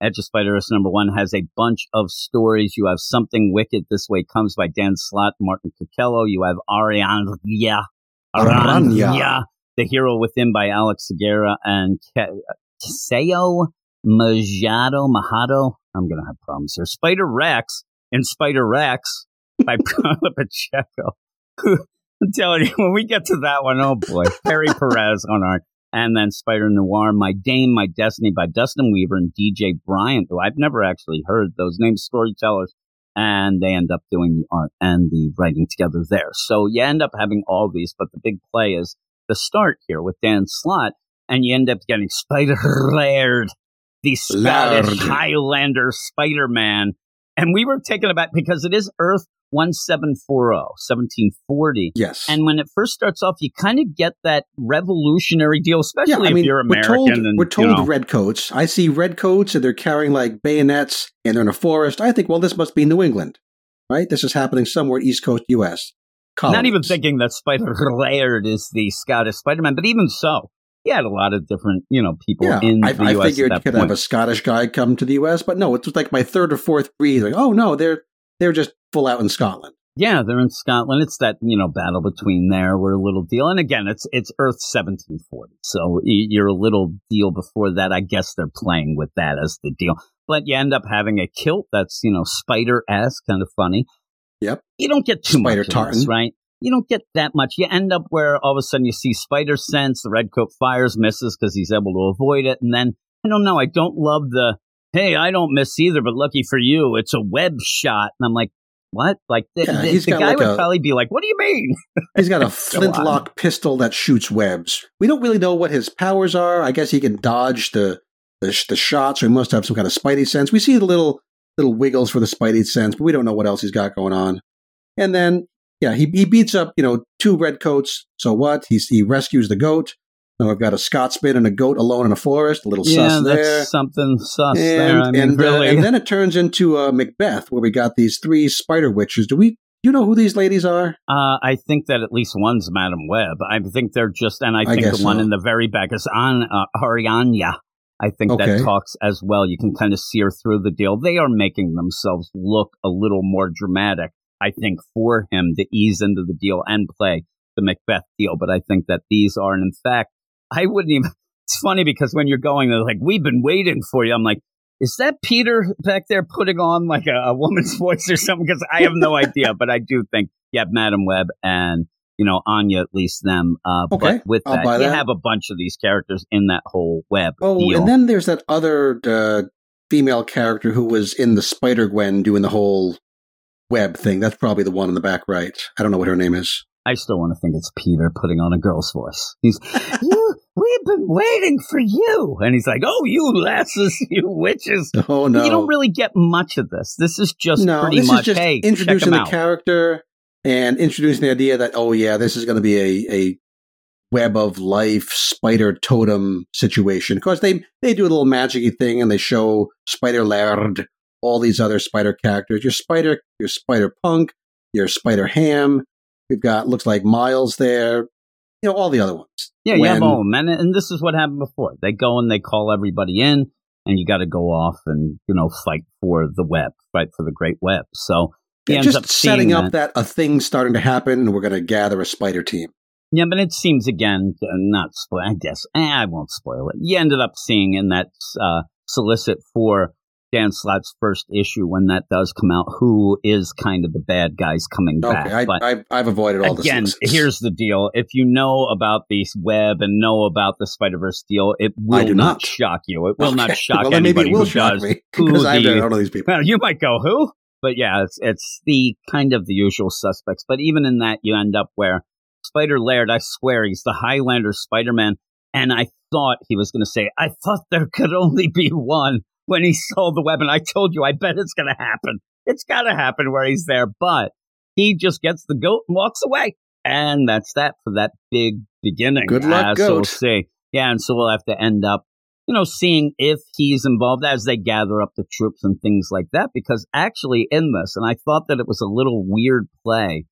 [SPEAKER 1] Edge of Spider-Verse number one has a bunch of stories. You have Something Wicked This Way Comes by Dan Slott, Martin Coccolo. You have Ariana,
[SPEAKER 2] Aranya.
[SPEAKER 1] The Hero Within by Alex Segura and Ke- Majado Mahado. I'm going to have problems here. Spider Rex and Spider Rex by [laughs] Paula Pacheco. [laughs] I'm telling you, when we get to that one, oh boy, Perry Perez on art. And then Spider Noir, My Dame, My Destiny by Dustin Weaver and DJ Bryant, who I've never actually heard those names, storytellers. And they end up doing the art and the writing together there. So you end up having all these, but the big play is the start here with Dan Slott, and you end up getting Spider Laird, the Scottish. Highlander Spider Man. And we were taken aback because it is Earth 1740, 1740.
[SPEAKER 2] Yes.
[SPEAKER 1] And when it first starts off, you kind of get that revolutionary deal, especially
[SPEAKER 2] yeah, I
[SPEAKER 1] if
[SPEAKER 2] mean,
[SPEAKER 1] you're
[SPEAKER 2] we're
[SPEAKER 1] American.
[SPEAKER 2] told,
[SPEAKER 1] and,
[SPEAKER 2] we're
[SPEAKER 1] you
[SPEAKER 2] told
[SPEAKER 1] know,
[SPEAKER 2] red coats. I see red coats and they're carrying like bayonets and they're in a forest. I think, well, this must be New England, right? This is happening somewhere East Coast U.S.
[SPEAKER 1] not even thinking that Spider Laird is the Scottish Spider Man, but even so, he had a lot of different, you know, people
[SPEAKER 2] Yeah,
[SPEAKER 1] in
[SPEAKER 2] I,
[SPEAKER 1] the
[SPEAKER 2] I
[SPEAKER 1] U.S.
[SPEAKER 2] I
[SPEAKER 1] figured
[SPEAKER 2] you could
[SPEAKER 1] point.
[SPEAKER 2] have a Scottish guy come to the U.S., but no, it was like my third or fourth read. Like, oh no, they're they're just full out in Scotland.
[SPEAKER 1] Yeah, they're in Scotland. It's that you know battle between there. We're a little deal, and again, it's it's Earth seventeen forty. So you're a little deal before that. I guess they're playing with that as the deal. But you end up having a kilt that's you know spider esque, kind of funny.
[SPEAKER 2] Yep.
[SPEAKER 1] You don't get too
[SPEAKER 2] Spider
[SPEAKER 1] much of this,
[SPEAKER 2] tartan.
[SPEAKER 1] right? You don't get that much. You end up where all of a sudden you see Spider sense. The red coat fires, misses because he's able to avoid it, and then I don't know. I don't love the hey, I don't miss either, but lucky for you, it's a web shot, and I'm like. What? Like the,
[SPEAKER 2] Yeah,
[SPEAKER 1] the, the guy
[SPEAKER 2] like
[SPEAKER 1] would
[SPEAKER 2] a-
[SPEAKER 1] probably be like, "What do you mean?" [laughs]
[SPEAKER 2] He's got a flintlock pistol that shoots webs. We don't really know what his powers are. I guess he can dodge the the, the shots, or he must have some kind of spidey sense. We see the little little wiggles for the Spidey sense, but we don't know what else he's got going on. And then, yeah, he, he beats up, you know, two redcoats. So what? He's, he rescues the goat. Now I've got a Scotsman and a goat alone in a forest. A little
[SPEAKER 1] yeah,
[SPEAKER 2] sus there.
[SPEAKER 1] something sus there. I
[SPEAKER 2] And,
[SPEAKER 1] mean,
[SPEAKER 2] and, uh, and then it turns into uh, Macbeth, where we got these three spider witches. Do we? You know who these ladies are?
[SPEAKER 1] Uh, I think that at least one's Madam Web. I think they're just, and I
[SPEAKER 2] I
[SPEAKER 1] think
[SPEAKER 2] guess
[SPEAKER 1] the one
[SPEAKER 2] so.
[SPEAKER 1] in the very back is on uh, Arianya. I think
[SPEAKER 2] Okay.
[SPEAKER 1] that talks as well. You can kind of see her through the deal. They are making themselves look a little more dramatic. I think for him to ease into the deal and play the Macbeth deal. But I think that these are, and in fact, I wouldn't even. It's funny because when you're going, they're like, "We've been waiting for you." I'm like, is that Peter back there putting on like a, a woman's [laughs] voice or something? Because I have no [laughs] idea, but I do think yeah, Madam Web and you know Anya at least them. Uh,
[SPEAKER 2] Okay,
[SPEAKER 1] but with
[SPEAKER 2] I'll
[SPEAKER 1] that, you have a bunch of these characters in that whole web
[SPEAKER 2] Oh,
[SPEAKER 1] deal.
[SPEAKER 2] and then there's that other uh, female character who was in the Spider Gwen doing the whole web thing. That's probably the one in the back right. I don't know what her name is.
[SPEAKER 1] I still want to think it's Peter putting on a girl's voice. He's, you, we've been waiting for you, and he's like, "Oh, you lasses, [laughs] you witches."
[SPEAKER 2] Oh no,
[SPEAKER 1] You don't really get much of this. This is just
[SPEAKER 2] no.
[SPEAKER 1] pretty
[SPEAKER 2] This
[SPEAKER 1] much
[SPEAKER 2] is just
[SPEAKER 1] hey,
[SPEAKER 2] introducing the character and introducing the idea that oh yeah, this is going to be a a web of life spider totem situation because they they do a little magicy thing and they show Spider Laird, all these other spider characters. Your spider, your spider punk, your spider ham. We've got looks like Miles there. You know all the other ones.
[SPEAKER 1] Yeah, you have all of them. And, and this is what happened before. They go and they call everybody in, and you got to go off and, you know, fight for the web, fight for the great web. So
[SPEAKER 2] Yeah, just
[SPEAKER 1] up
[SPEAKER 2] setting up that a thing's starting to happen and we're going to gather a spider team.
[SPEAKER 1] Yeah, but it seems, again, not spoil, I guess, eh, I won't spoil it. You ended up seeing in that uh, solicit for Dan Slott's first issue when that does come out, who is kind of the bad guys coming back.
[SPEAKER 2] I,
[SPEAKER 1] but
[SPEAKER 2] I, I've avoided all the
[SPEAKER 1] Again, here's the deal. If you know about the web and know about the Spider Verse deal, it will not
[SPEAKER 2] not.
[SPEAKER 1] shock you. It will not shock
[SPEAKER 2] well, then maybe
[SPEAKER 1] anybody
[SPEAKER 2] it will
[SPEAKER 1] who
[SPEAKER 2] shock
[SPEAKER 1] does.
[SPEAKER 2] me because I don't know these people.
[SPEAKER 1] Well, [laughs] you might go, who? But yeah, it's, it's the kind of the usual suspects. But even in that, you end up where Spider Laird, I swear, he's the Highlander Spider Man. And I thought he was going to say, I thought there could only be one when he [laughs] saw the web. And I told you, I bet it's going to happen. It's got to happen where he's there. But he just gets the goat and walks away. And that's that for that big beginning.
[SPEAKER 2] Good luck,
[SPEAKER 1] Uh, So we'll see. Yeah, and so we'll have to end up you know, seeing if he's involved as they gather up the troops and things like that. Because actually, in this, and I thought that it was a little weird play,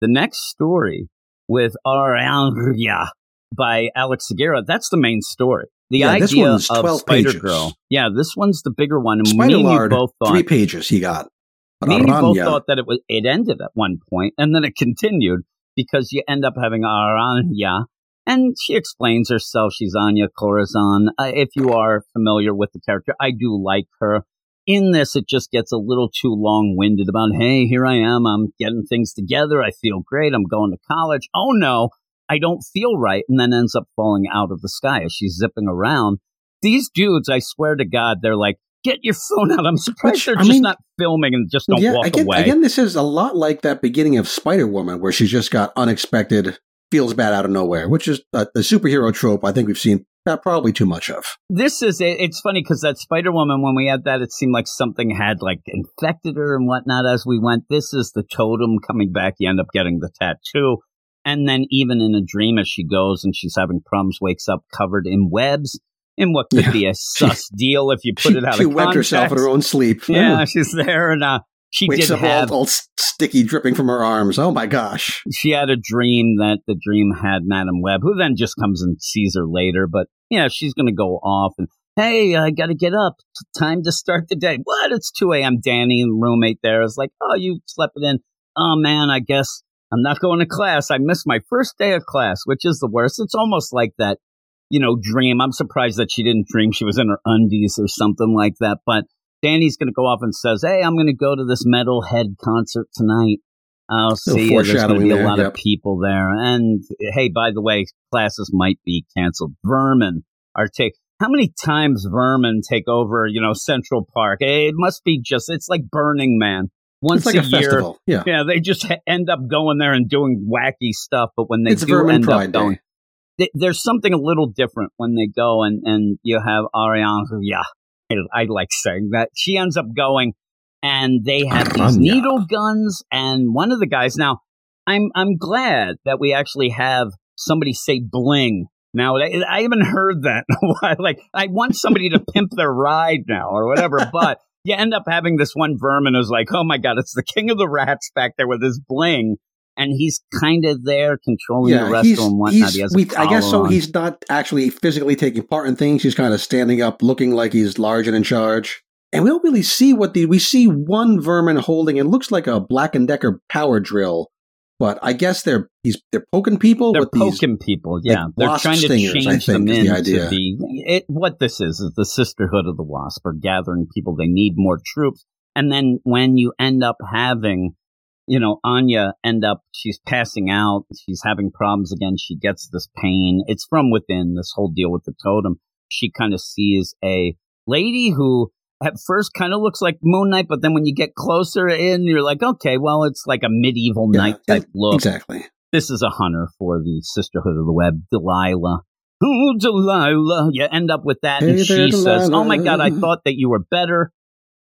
[SPEAKER 1] the next story with Aranya by Alex Segura, that's the main story. The
[SPEAKER 2] Yeah,
[SPEAKER 1] idea of
[SPEAKER 2] 12
[SPEAKER 1] Spider
[SPEAKER 2] pages.
[SPEAKER 1] Girl. Yeah, this one's the bigger one. And
[SPEAKER 2] Spider Laird,
[SPEAKER 1] both thought
[SPEAKER 2] three pages he got.
[SPEAKER 1] Me and both thought that it was it ended at one point and then it continued because you end up having Aranya and she explains herself. She's Anya Corazon. Uh, if you are familiar with the character, I do like her. In this, it just gets a little too long winded about, hey, here I am. I'm getting things together. I feel great. I'm going to college. Oh no, I don't feel right. And then ends up falling out of the sky as she's zipping around. These dudes, I swear to God, they're like, get your [laughs] phone out. I'm surprised
[SPEAKER 2] Which,
[SPEAKER 1] they're
[SPEAKER 2] I
[SPEAKER 1] just
[SPEAKER 2] mean-
[SPEAKER 1] not filming and just don't
[SPEAKER 2] yeah,
[SPEAKER 1] walk
[SPEAKER 2] again,
[SPEAKER 1] away.
[SPEAKER 2] again, this is a lot like that beginning of Spider Woman, where she's just got unexpected, feels bad out of nowhere, which is a, the superhero trope I think we've seen probably too much of.
[SPEAKER 1] this is it. It's funny because that Spider Woman, when we had that, it seemed like something had like infected her and whatnot as we went. This is the totem coming back. You end up getting the tattoo. And then even in a dream as she goes and she's having problems, wakes up covered in webs in what could
[SPEAKER 2] Yeah.
[SPEAKER 1] be a [laughs] sus deal if you put
[SPEAKER 2] she
[SPEAKER 1] it out
[SPEAKER 2] she
[SPEAKER 1] of context.
[SPEAKER 2] herself in her own sleep. [laughs]
[SPEAKER 1] Yeah, she's there and uh, she
[SPEAKER 2] Wakes
[SPEAKER 1] did
[SPEAKER 2] up
[SPEAKER 1] have
[SPEAKER 2] all, all sticky, dripping from her arms. Oh my gosh!
[SPEAKER 1] she had a dream that the dream had Madam Web, who then just comes and sees her later. But yeah, she's going to go off and, hey, I got to get up. Time to start the day. What? It's 2 a.m. Danny roommate there is like, oh, you slept it in. Oh, man, I guess I'm not going to class. I missed my first day of class, which is the worst. It's almost like that, you know, dream. I'm surprised that she didn't dream she was in her undies or something like that. But Danny's going to go off and says, hey, I'm going to go to this Metalhead concert tonight. I'll see you. There's going to be a
[SPEAKER 2] there,
[SPEAKER 1] lot
[SPEAKER 2] yep.
[SPEAKER 1] of people there. And hey, by the way, classes might be canceled. Vermin are take. How many times vermin take over, you know, Central Park? It must be just, it's like Burning Man. Once
[SPEAKER 2] like
[SPEAKER 1] a,
[SPEAKER 2] a,
[SPEAKER 1] year.
[SPEAKER 2] festival. Yeah,
[SPEAKER 1] Yeah, they just end up going there and doing wacky stuff. But when they
[SPEAKER 2] it's
[SPEAKER 1] do end up going,
[SPEAKER 2] Day.
[SPEAKER 1] th- there's something a little different when they go and, and you have Ariane, who, yeah, I, I like saying that. She ends up going and they have these needle guns. And one of the guys now, I'm I'm glad that we actually have somebody say bling. Now I I haven't heard that in a [laughs] while. Like I want somebody to pimp their ride now or whatever, [laughs] but. You end up having this one vermin who's like, oh my god, it's the king of the rats back there with his bling, and he's kind of there controlling the rest and whatnot.
[SPEAKER 2] he's-
[SPEAKER 1] He has
[SPEAKER 2] we, I guess so.
[SPEAKER 1] on.
[SPEAKER 2] He's not actually physically taking part in things. He's kind of standing up, looking like he's large and in charge. And we don't really see what the we see one vermin holding. It looks like a Black and Decker power drill, but I guess they're he's they're poking people
[SPEAKER 1] They're
[SPEAKER 2] with these.
[SPEAKER 1] poking people. Yeah, they're trying to
[SPEAKER 2] stingers,
[SPEAKER 1] change
[SPEAKER 2] think,
[SPEAKER 1] them
[SPEAKER 2] the
[SPEAKER 1] into the. It, what this is is the Sisterhood of the Wasp are gathering people. They need more troops, and then when you end up having, you know, Anya end up she's passing out. She's having problems again. She gets this pain. It's from within. This whole deal with the totem. She kind of sees a lady who. At first, kind of looks like Moon Knight, but then when you get closer in, you're like, okay, well, it's like a medieval
[SPEAKER 2] Yeah,
[SPEAKER 1] knight type look
[SPEAKER 2] Exactly.
[SPEAKER 1] this is a hunter for the Sisterhood of the Web, Delilah. Oh, Delilah. You end up with that, and
[SPEAKER 2] there,
[SPEAKER 1] she says, Oh my God, I thought that you were better.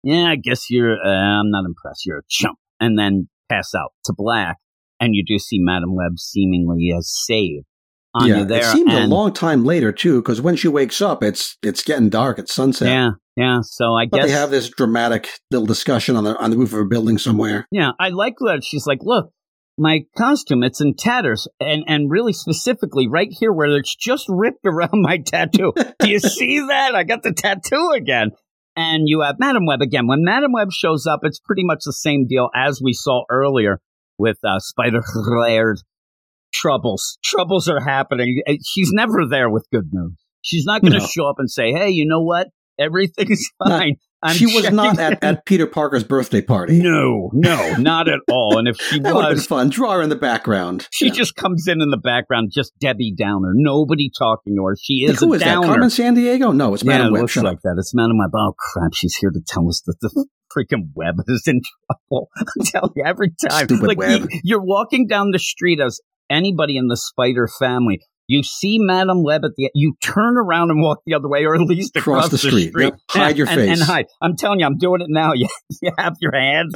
[SPEAKER 1] Yeah, I guess you're, uh, I'm not impressed. You're a chump. And then pass out to black, and you do see Madam Web seemingly as saved. Anya
[SPEAKER 2] yeah,
[SPEAKER 1] there.
[SPEAKER 2] it seems a long time later too, because when she wakes up, it's it's getting dark. It's sunset.
[SPEAKER 1] Yeah, yeah. So I
[SPEAKER 2] But
[SPEAKER 1] guess.
[SPEAKER 2] they have this dramatic little discussion on the on the roof of a building somewhere.
[SPEAKER 1] Yeah, I like that. She's like, look, my costume, it's in tatters. And, and really specifically right here where it's just ripped [laughs] around my tattoo. Do you [laughs] see that? I got the tattoo again. And you have Madam Web again. When Madam Web shows up, it's pretty much the same deal as we saw earlier with uh, Spider Laird. Troubles. Troubles are happening. Uh, She's never there with good news. She's not going to
[SPEAKER 2] No.
[SPEAKER 1] show up and say, hey, you know what? Everything's [laughs]
[SPEAKER 2] Not-
[SPEAKER 1] fine. I'm
[SPEAKER 2] she was not at, at Peter Parker's birthday party.
[SPEAKER 1] no, no, not at all. And if she [laughs]
[SPEAKER 2] that have been
[SPEAKER 1] was,
[SPEAKER 2] fun. Draw her in the background.
[SPEAKER 1] she
[SPEAKER 2] Yeah.
[SPEAKER 1] just comes in in the background, just Debbie Downer. Nobody talking to her. She is
[SPEAKER 2] Who is
[SPEAKER 1] downer.
[SPEAKER 2] that? Carmen Sandiego? No, it's
[SPEAKER 1] yeah,
[SPEAKER 2] Madam
[SPEAKER 1] it
[SPEAKER 2] Web.
[SPEAKER 1] looks
[SPEAKER 2] Shut
[SPEAKER 1] like
[SPEAKER 2] up.
[SPEAKER 1] that. It's Madam Web. Oh crap, she's here to tell us that the freaking web is in [laughs] trouble. I'm telling you every time.
[SPEAKER 2] Stupid
[SPEAKER 1] like
[SPEAKER 2] web.
[SPEAKER 1] You, you're walking down the street as anybody in the Spider family. You see Madam Web at the. You turn around and walk the other way, or at least
[SPEAKER 2] Cross
[SPEAKER 1] across,
[SPEAKER 2] the street. Yep. Hide your
[SPEAKER 1] and, and hide. I'm telling you, I'm doing it now. [laughs] You, you have your hands,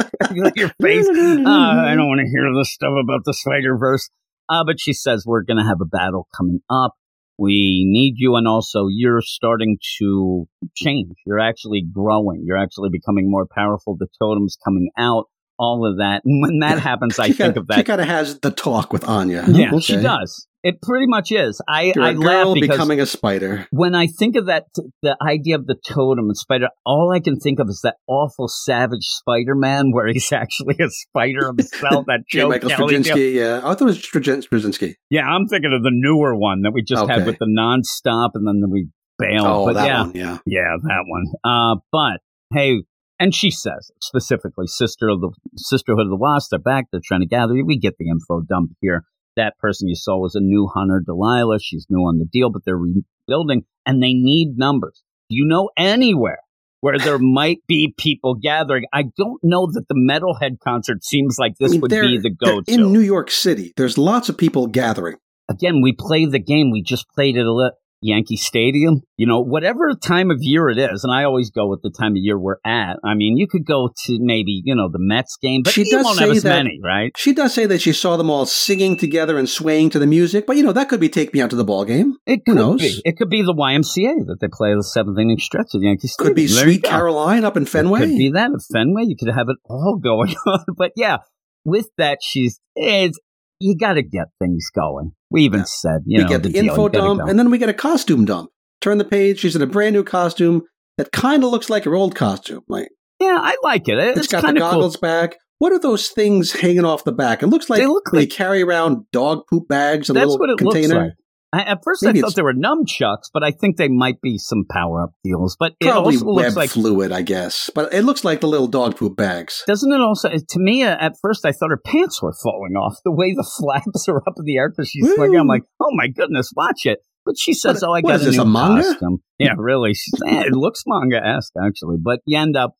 [SPEAKER 1] your face. Uh, I don't want to hear this stuff about the Spider Verse. Uh, but she says we're going to have a battle coming up. We need you, and also you're starting to change. You're actually growing. You're actually becoming more powerful. The totem's coming out. All of that. And when that happens, I
[SPEAKER 2] She
[SPEAKER 1] think
[SPEAKER 2] kinda-
[SPEAKER 1] of
[SPEAKER 2] She kind of has the talk with Anya.
[SPEAKER 1] Yeah,
[SPEAKER 2] Okay.
[SPEAKER 1] she does. It pretty much is. I,
[SPEAKER 2] You're
[SPEAKER 1] I laugh because
[SPEAKER 2] becoming a spider.
[SPEAKER 1] when I think of that, the idea of the totem and spider, all I can think of is that awful savage Spider-Man where he's [laughs] actually a spider himself. [laughs] That. Joe
[SPEAKER 2] Michael
[SPEAKER 1] Kelly.
[SPEAKER 2] Straczynski. Yeah, I thought it was Straczyn- Straczynski.
[SPEAKER 1] Yeah, I'm thinking of the newer one that we just had with the non-stop and then we bailed.
[SPEAKER 2] Oh,
[SPEAKER 1] but
[SPEAKER 2] that
[SPEAKER 1] yeah,
[SPEAKER 2] one. Yeah.
[SPEAKER 1] yeah, that one. Uh, but hey, and she says specifically, sister of the Sisterhood of the Wasp, they're back. They're trying to gather. you. We get the info dump here. That person you saw was a new hunter, Delilah. She's new on the deal, but they're rebuilding and they need numbers. Do you know anywhere where there [laughs] might be people gathering? I don't know that the Metalhead concert seems like this
[SPEAKER 2] I mean,
[SPEAKER 1] would be the go-to.
[SPEAKER 2] in New York City. There's lots of people gathering.
[SPEAKER 1] again, we play the game. We just played it a li- Yankee Stadium. You know, whatever time of year it is, and I always go with the time of year we're at. I mean, you could go to maybe you know the Mets game, but
[SPEAKER 2] She does
[SPEAKER 1] won't have
[SPEAKER 2] say
[SPEAKER 1] as
[SPEAKER 2] that-
[SPEAKER 1] many, right?
[SPEAKER 2] She does say that she saw them all singing together and swaying to the music, but you know that could be take me out to the ball game.
[SPEAKER 1] It
[SPEAKER 2] Who
[SPEAKER 1] could
[SPEAKER 2] knows?
[SPEAKER 1] be. It could be the YMCA that they play the seventh inning stretch at Yankee Stadium.
[SPEAKER 2] Could be
[SPEAKER 1] There
[SPEAKER 2] Sweet. Caroline up in Fenway.
[SPEAKER 1] It could be that at Fenway. You could have it all [laughs] going on. But yeah, with that, she's it's you got to get things going. We even
[SPEAKER 2] Yeah.
[SPEAKER 1] said, you
[SPEAKER 2] we
[SPEAKER 1] know,
[SPEAKER 2] get the,
[SPEAKER 1] deal,
[SPEAKER 2] info dump,
[SPEAKER 1] go.
[SPEAKER 2] and then we get a costume dump. Turn the page. She's in a brand new costume that kind of looks like her old costume. Like
[SPEAKER 1] yeah, I like it. It's,
[SPEAKER 2] it's got the
[SPEAKER 1] of cool.
[SPEAKER 2] goggles back. What are those things hanging off the back? It looks like
[SPEAKER 1] They look
[SPEAKER 2] they carry around dog poop bags in a
[SPEAKER 1] That's
[SPEAKER 2] little
[SPEAKER 1] what it
[SPEAKER 2] container.
[SPEAKER 1] looks like. I, at first,
[SPEAKER 2] Maybe
[SPEAKER 1] I thought they were nunchucks, but I think they might be some power up deals. But it
[SPEAKER 2] Probably
[SPEAKER 1] also
[SPEAKER 2] web
[SPEAKER 1] looks like,
[SPEAKER 2] fluid, I guess. But it looks like the little dog poop bags.
[SPEAKER 1] doesn't it also? To me, uh, at first, I thought her pants were falling off. The way the [laughs] flaps are up in the air because she's swinging, I'm like, oh my goodness, watch it. But she says,
[SPEAKER 2] What-
[SPEAKER 1] "Oh, I got a
[SPEAKER 2] this,
[SPEAKER 1] new
[SPEAKER 2] a manga?
[SPEAKER 1] costume." Yeah, really. Eh, it looks manga esque actually, but you end up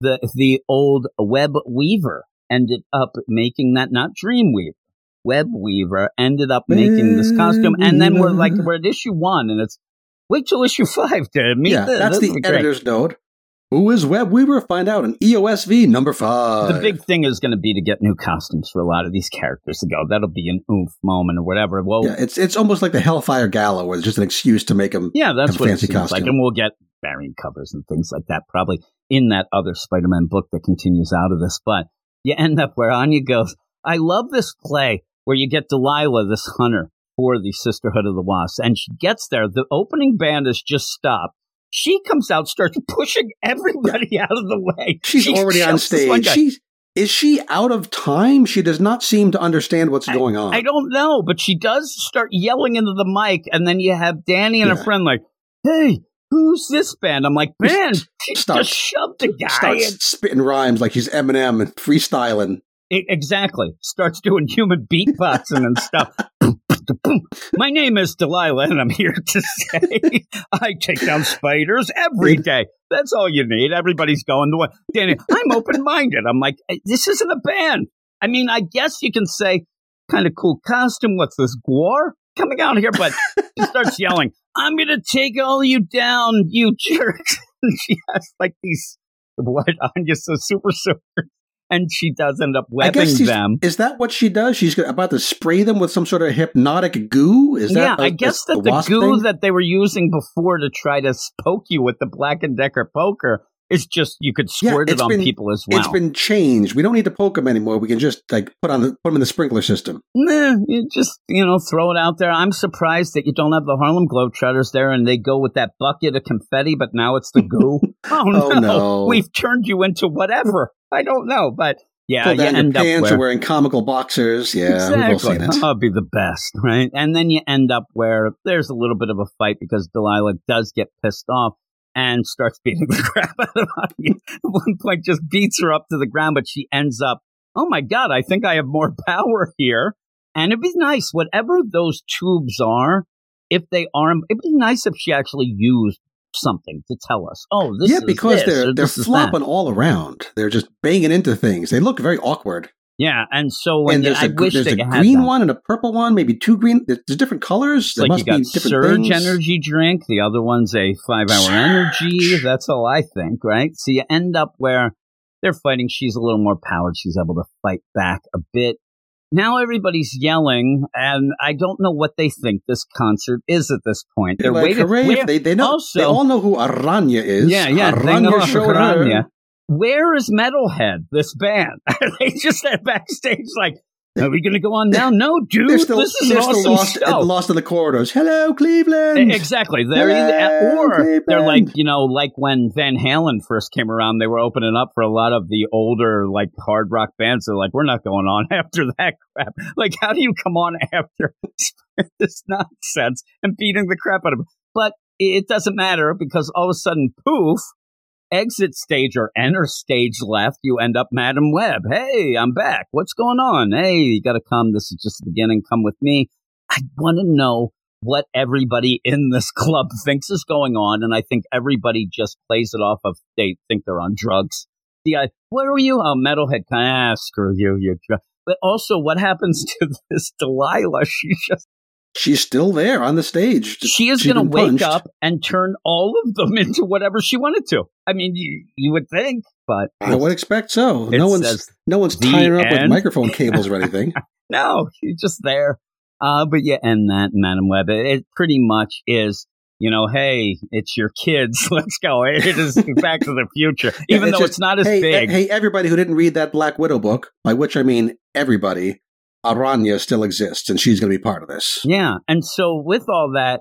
[SPEAKER 1] the the old web weaver ended up making that not Dreamweaver. Web Weaver ended up making this costume, and then we're like [laughs] we're at issue one, and it's wait till issue [laughs] five to meet
[SPEAKER 2] yeah,
[SPEAKER 1] this.
[SPEAKER 2] that's
[SPEAKER 1] This
[SPEAKER 2] the
[SPEAKER 1] is great.
[SPEAKER 2] editor's note. Who is Web Weaver? Find out in EOSV number five.
[SPEAKER 1] The big thing is going to be to get new costumes for a lot of these characters to go. That'll be an oomph moment or whatever. Well,
[SPEAKER 2] yeah, it's it's almost like the Hellfire Gala, where it's just an excuse to make them.
[SPEAKER 1] Yeah, that's what it
[SPEAKER 2] fancy
[SPEAKER 1] seems like. And we'll get variant covers and things like that probably in that other Spider Man book that continues out of this. But you end up where Anya goes, I love this play where you get Delilah, this hunter for the Sisterhood of the Wasp, and she gets there. The opening band has just stopped. She comes out, starts pushing everybody [laughs] out of the way.
[SPEAKER 2] She's
[SPEAKER 1] She
[SPEAKER 2] already on
[SPEAKER 1] shoves this one
[SPEAKER 2] stage. She's is she out of time? She does not seem to understand what's going on.
[SPEAKER 1] I don't know, but she does start yelling into the mic, and then you have Danny and
[SPEAKER 2] Yeah.
[SPEAKER 1] a friend like, "Hey, who's this band?" I'm like, "Man, she
[SPEAKER 2] Starts-
[SPEAKER 1] just shoved a guy."
[SPEAKER 2] Starts
[SPEAKER 1] and-
[SPEAKER 2] spitting rhymes like she's Eminem and freestyling.
[SPEAKER 1] E- exactly. Starts doing human beatboxing and stuff. My name is Delilah, and I'm here to say [laughs] I take down spiders every day. That's all you need. Everybody's going the way. Danny, I'm open minded. I'm like, "Eh, this isn't a band. I mean, I guess you can say, kind of cool costume. What's this, Gwar? Coming out here, but she starts [laughs] yelling, I'm going to take all you down, you jerks. [laughs] And she has like these, what, Anya says, super soldiers. And she does end up webbing them.
[SPEAKER 2] is that what she does? She's about to spray them with some sort of hypnotic goo. Is that
[SPEAKER 1] yeah, I guess
[SPEAKER 2] a
[SPEAKER 1] that the
[SPEAKER 2] wasp
[SPEAKER 1] goo
[SPEAKER 2] thing?
[SPEAKER 1] that they were using before to try to poke you with the Black and Decker poker is just you could
[SPEAKER 2] Yeah,
[SPEAKER 1] squirt it on
[SPEAKER 2] been,
[SPEAKER 1] people as well.
[SPEAKER 2] It's been changed. We don't need to poke them anymore. We can just like put on the, put them in the sprinkler system.
[SPEAKER 1] Nah, you just you know throw it out there. I'm surprised that you don't have the Harlem Globetrotters there, and they go with that bucket of confetti, but now it's the goo. [laughs] Oh, oh, no.
[SPEAKER 2] Oh, no.
[SPEAKER 1] we've turned you into whatever. I don't know, but yeah,
[SPEAKER 2] Pull
[SPEAKER 1] you
[SPEAKER 2] down your
[SPEAKER 1] end up
[SPEAKER 2] pants.
[SPEAKER 1] where
[SPEAKER 2] You're wearing comical boxers. Yeah, we've all seen it.
[SPEAKER 1] That'd be the best, right? And then you end up where there's a little bit of a fight because Delilah does get pissed off and starts [laughs] beating the crap out of Anya. At one point, just beats her up to the ground, but she ends up, oh my god, I think I have more [laughs] power here. And it'd be nice, whatever those tubes are, if they are, it'd be nice if she actually used something to tell us. Oh, this
[SPEAKER 2] yeah,
[SPEAKER 1] is
[SPEAKER 2] because
[SPEAKER 1] this,
[SPEAKER 2] they're they're
[SPEAKER 1] this is that.
[SPEAKER 2] flopping all around. They're just banging into things. They look very awkward.
[SPEAKER 1] Yeah, and so when
[SPEAKER 2] and there's
[SPEAKER 1] I
[SPEAKER 2] a, there's
[SPEAKER 1] they
[SPEAKER 2] a green one and a purple one, maybe two green. There's there's different colors. There
[SPEAKER 1] like
[SPEAKER 2] must
[SPEAKER 1] you got
[SPEAKER 2] be different
[SPEAKER 1] Surge
[SPEAKER 2] things.
[SPEAKER 1] energy drink. The other one's a five hour energy. That's all I think, right? So you end up where they're fighting. She's a little more powered. She's able to fight back a bit. Now everybody's yelling, and I don't know what they think this concert is at this point.
[SPEAKER 2] They're like,
[SPEAKER 1] waiting- where-
[SPEAKER 2] They they know
[SPEAKER 1] also-
[SPEAKER 2] they all know who Aranya is.
[SPEAKER 1] yeah, yeah. they
[SPEAKER 2] Aranya
[SPEAKER 1] know
[SPEAKER 2] showed her.
[SPEAKER 1] Aranya. Where is Metalhead? This band? [laughs] they just at backstage like, are we going to go on now? No, dude.
[SPEAKER 2] Still,
[SPEAKER 1] this is
[SPEAKER 2] they're
[SPEAKER 1] an
[SPEAKER 2] still
[SPEAKER 1] awesome
[SPEAKER 2] lost,
[SPEAKER 1] show.
[SPEAKER 2] lost in the corridors. Hello, Cleveland.
[SPEAKER 1] Exactly. They're
[SPEAKER 2] Hello,
[SPEAKER 1] either, or they're like, you know, like when Van Halen first came around, they were opening up for a lot of the older, like, hard rock bands. They're like, we're not going on [laughs] after that crap. Like, how do you come on [laughs] after [laughs] this nonsense and beating the crap out of them? But it doesn't matter because all of a sudden, poof, exit stage or enter stage left, you end up Madam Web. Hey, I'm back. What's going on? Hey, you got to come. This is just the beginning. Come with me. I want to know what everybody in this [laughs] club thinks is going on, and I think everybody just plays it off of they think they're on drugs. The uh, where are you? Oh, metalhead. Ah, screw you, you. dr-" But also, what happens [laughs] to this Delilah? She just
[SPEAKER 2] She's still there on the stage.
[SPEAKER 1] she is going to wake
[SPEAKER 2] punched.
[SPEAKER 1] up and turn all of them [laughs] into whatever she wanted to. I mean, you, you would think, but
[SPEAKER 2] I would expect so. No one's no one's tying her up with microphone [laughs] cables or anything. [laughs]
[SPEAKER 1] no, she's just there. Uh, but you end that, Madam Web. It, it pretty much is, you know, hey, it's your kids. Let's go. It is Back to the Future, even
[SPEAKER 2] it's
[SPEAKER 1] though
[SPEAKER 2] just,
[SPEAKER 1] it's not as
[SPEAKER 2] hey,
[SPEAKER 1] big.
[SPEAKER 2] hey, everybody who didn't read that Black Widow book, by which I mean everybody, Aranya still exists, and she's going to be part of this.
[SPEAKER 1] Yeah, and so with all that,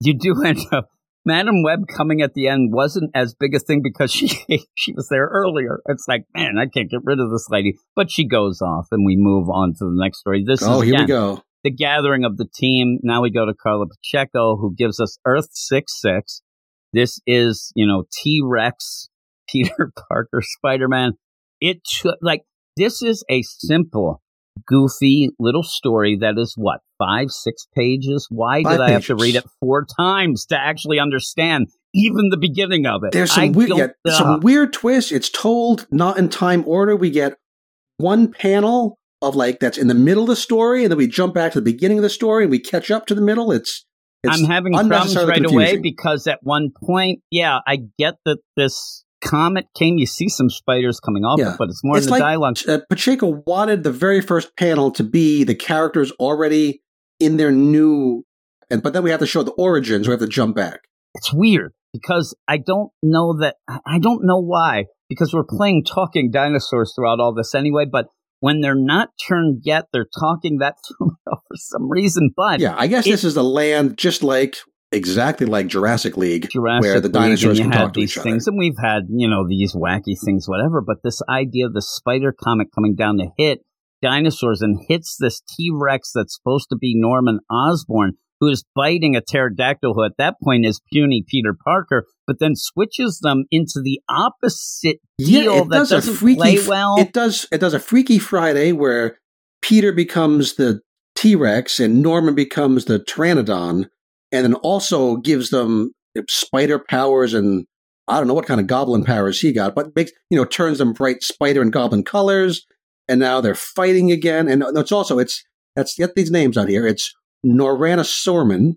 [SPEAKER 1] you do [laughs] end up. Madam Web coming at the end wasn't as big a thing because she [laughs] she was there earlier. It's like, man, I can't get rid of this lady. But she goes off, and we move on to the next story. This
[SPEAKER 2] Oh,
[SPEAKER 1] is
[SPEAKER 2] here we go.
[SPEAKER 1] the gathering of the team. Now we go to Karla Pacheco, who gives us Earth 6 6. This is, you know, T Rex, [laughs] Peter Parker, Spider Man. It took, like, this is a simple, goofy little story that is what, five, six pages? Why
[SPEAKER 2] Five
[SPEAKER 1] did I have to read it four times to actually understand even the beginning of it?
[SPEAKER 2] There's
[SPEAKER 1] I uh,
[SPEAKER 2] some weird, yeah,
[SPEAKER 1] Ugh.
[SPEAKER 2] some weird twists. It's told not in time order. We get one panel of like that's in the middle of the story, and then we jump back to the beginning of the story, and we catch up to the middle. It's, it's
[SPEAKER 1] I'm having problems right away because at one point, yeah, I get that this comet came, you see some spiders coming off
[SPEAKER 2] Yeah.
[SPEAKER 1] it, but it's more
[SPEAKER 2] It's
[SPEAKER 1] in the
[SPEAKER 2] like-
[SPEAKER 1] dialogue.
[SPEAKER 2] uh, Pacheco wanted the very first panel to be the characters already in their new, and but then we have to show the origins. We have to jump back.
[SPEAKER 1] It's weird because I don't know that I don't know why because we're playing talking dinosaurs throughout all this anyway. But when they're not turned yet, they're talking. That threw me off for some reason. But
[SPEAKER 2] Yeah, I guess
[SPEAKER 1] it-
[SPEAKER 2] this is a land just like exactly like Jurassic League,
[SPEAKER 1] Jurassic
[SPEAKER 2] where the dinosaurs
[SPEAKER 1] you
[SPEAKER 2] can talk to
[SPEAKER 1] these
[SPEAKER 2] each
[SPEAKER 1] things, and we've had you know these wacky things, whatever. But this idea of the spider comic coming down to hit dinosaurs and hits this T Rex that's supposed to be Norman Osborn, who is biting a pterodactyl, who at that point is puny Peter Parker, but then switches them into the opposite
[SPEAKER 2] Yeah,
[SPEAKER 1] deal
[SPEAKER 2] it
[SPEAKER 1] that
[SPEAKER 2] does
[SPEAKER 1] doesn't
[SPEAKER 2] freaky.
[SPEAKER 1] play well.
[SPEAKER 2] It does. It does a Freaky Friday where Peter becomes the T Rex and Norman becomes the Pteranodon, and then also gives them spider powers and I don't know what kind of goblin powers he got, but makes you know turns them bright spider and goblin colors, and now they're fighting again. And uh, it's also it's let's get these names out here. It's Noranosorman,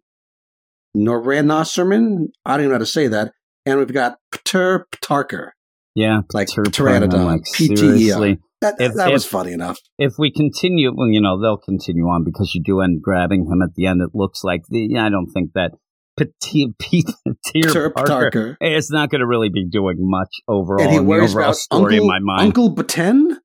[SPEAKER 2] Noranosorman. I don't even know how to say that. And we've got Pter Ptarker.
[SPEAKER 1] yeah,
[SPEAKER 2] like Pteranodon,
[SPEAKER 1] like,
[SPEAKER 2] PTER. That,
[SPEAKER 1] If-
[SPEAKER 2] that was
[SPEAKER 1] if-
[SPEAKER 2] funny enough.
[SPEAKER 1] if we continue, well, you know, they'll continue on because you do end grabbing him at the end. It looks like the. I don't think that Petit [laughs] Peter
[SPEAKER 2] Sir
[SPEAKER 1] Parker is not going to really be doing much overall
[SPEAKER 2] And he worries about
[SPEAKER 1] story
[SPEAKER 2] Uncle,
[SPEAKER 1] in my mind.
[SPEAKER 2] Uncle Baten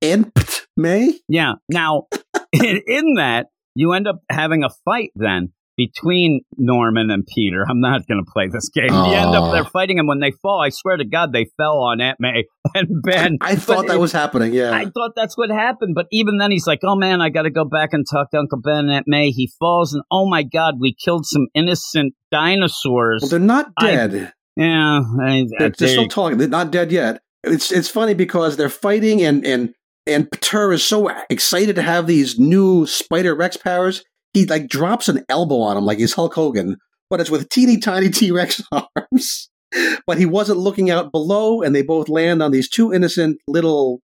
[SPEAKER 2] and Pt May.
[SPEAKER 1] Yeah. Now, [laughs] in, in that, you end up having a fight then between Norman and Peter. I'm not going to play this game. You end up they're fighting, and when they fall, I swear to God, they fell on Aunt May [laughs] and Ben.
[SPEAKER 2] I thought
[SPEAKER 1] But
[SPEAKER 2] that
[SPEAKER 1] it-
[SPEAKER 2] was happening. Yeah.
[SPEAKER 1] I thought that's what happened, but even then, he's like, "Oh man, I got to go back and talk to Uncle Ben and Aunt May." He falls, and oh my God, we killed some innocent dinosaurs.
[SPEAKER 2] well, they're not
[SPEAKER 1] I-
[SPEAKER 2] dead.
[SPEAKER 1] yeah, I,
[SPEAKER 2] they're,
[SPEAKER 1] I-
[SPEAKER 2] they're still talking. They're not dead yet. It's it's funny because they're fighting and and and Pater is so excited to have these new Spider Rex powers. He like drops an elbow on him like he's Hulk Hogan, but it's with teeny tiny T Rex [laughs] arms. But he wasn't looking out below, and they both land on these two innocent little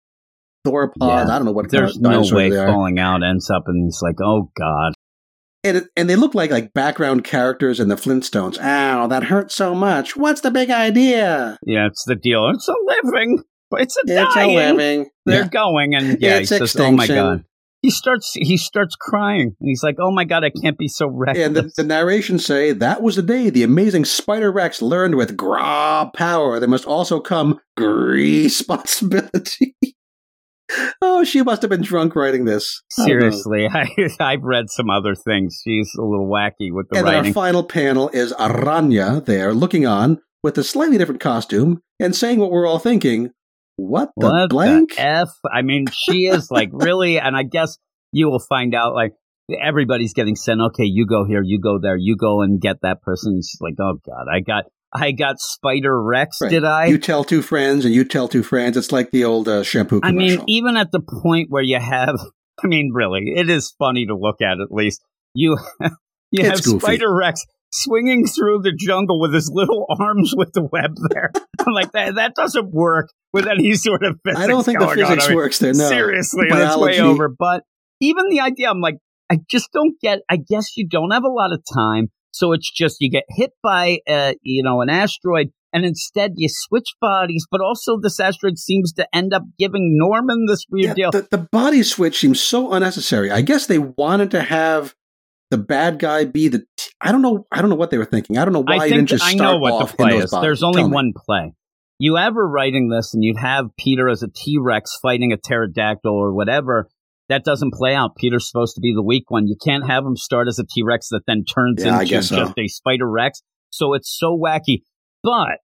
[SPEAKER 2] sauropods.
[SPEAKER 1] Yeah.
[SPEAKER 2] I don't know what
[SPEAKER 1] There's
[SPEAKER 2] kind of
[SPEAKER 1] no way falling out ends up, and he's like, "Oh God."
[SPEAKER 2] And, it, and they look like like background characters in the Flintstones. Ow, that hurts so much. What's the big idea?
[SPEAKER 1] Yeah, it's the deal. It's a living. It's a
[SPEAKER 2] It's
[SPEAKER 1] dying.
[SPEAKER 2] a living.
[SPEAKER 1] They're
[SPEAKER 2] Yeah.
[SPEAKER 1] going, and yeah,
[SPEAKER 2] It's
[SPEAKER 1] he says, "Oh my. God." He starts. He starts crying, and he's like, "Oh my God, I can't be so reckless."
[SPEAKER 2] And the, the narrations say that was the day the amazing Spider Rex learned with Gra power, there must also come responsibility. [laughs] oh, she must have been drunk writing this. I don't know.
[SPEAKER 1] Seriously, [laughs] I, I've read some other things. She's a little wacky with the
[SPEAKER 2] And then our final panel is Aranya there looking on with a slightly different costume and saying what we're all thinking. What the
[SPEAKER 1] what
[SPEAKER 2] blank?
[SPEAKER 1] the f? I mean, she is like [laughs] really, and I guess you will find out. Like everybody's getting sent. Okay, you go here, you go there, you go and get that person. And she's like, oh god, I got, I got Spider Rex.
[SPEAKER 2] Right.
[SPEAKER 1] Did I?
[SPEAKER 2] You tell two friends and you tell two friends. It's like the old uh, shampoo
[SPEAKER 1] I mean, even at the point where you have, [laughs] I mean, really, it is funny to look at. At least you, [laughs] you
[SPEAKER 2] It's
[SPEAKER 1] have. Spider Rex swinging through the jungle with his little [laughs] arms with the web there. I'm like that. That doesn't work with any sort of physics.
[SPEAKER 2] I don't think the
[SPEAKER 1] on.
[SPEAKER 2] physics works there. No,
[SPEAKER 1] Seriously, it's way over. But even the idea, I'm like, I just don't get. I guess you don't have a lot of time, so it's just you get hit by, uh, you know, an asteroid, and instead you switch bodies. But also, this asteroid seems to end up giving Norman this weird
[SPEAKER 2] Yeah,
[SPEAKER 1] deal.
[SPEAKER 2] the, the body switch seems so unnecessary. I guess they wanted to have the bad guy be the. T- I don't know. I don't know what they were thinking. I don't know why
[SPEAKER 1] I
[SPEAKER 2] didn't just
[SPEAKER 1] I
[SPEAKER 2] start
[SPEAKER 1] know what
[SPEAKER 2] off
[SPEAKER 1] the play is.
[SPEAKER 2] bodies.
[SPEAKER 1] There's only
[SPEAKER 2] Tell me.
[SPEAKER 1] one play. You ever writing this, and you'd have Peter as a T Rex fighting a pterodactyl or whatever. That doesn't play out. Peter's supposed to be the weak one. You can't have him start as a T Rex that then turns
[SPEAKER 2] Yeah,
[SPEAKER 1] into
[SPEAKER 2] so.
[SPEAKER 1] just a Spider Rex. So it's so wacky. But,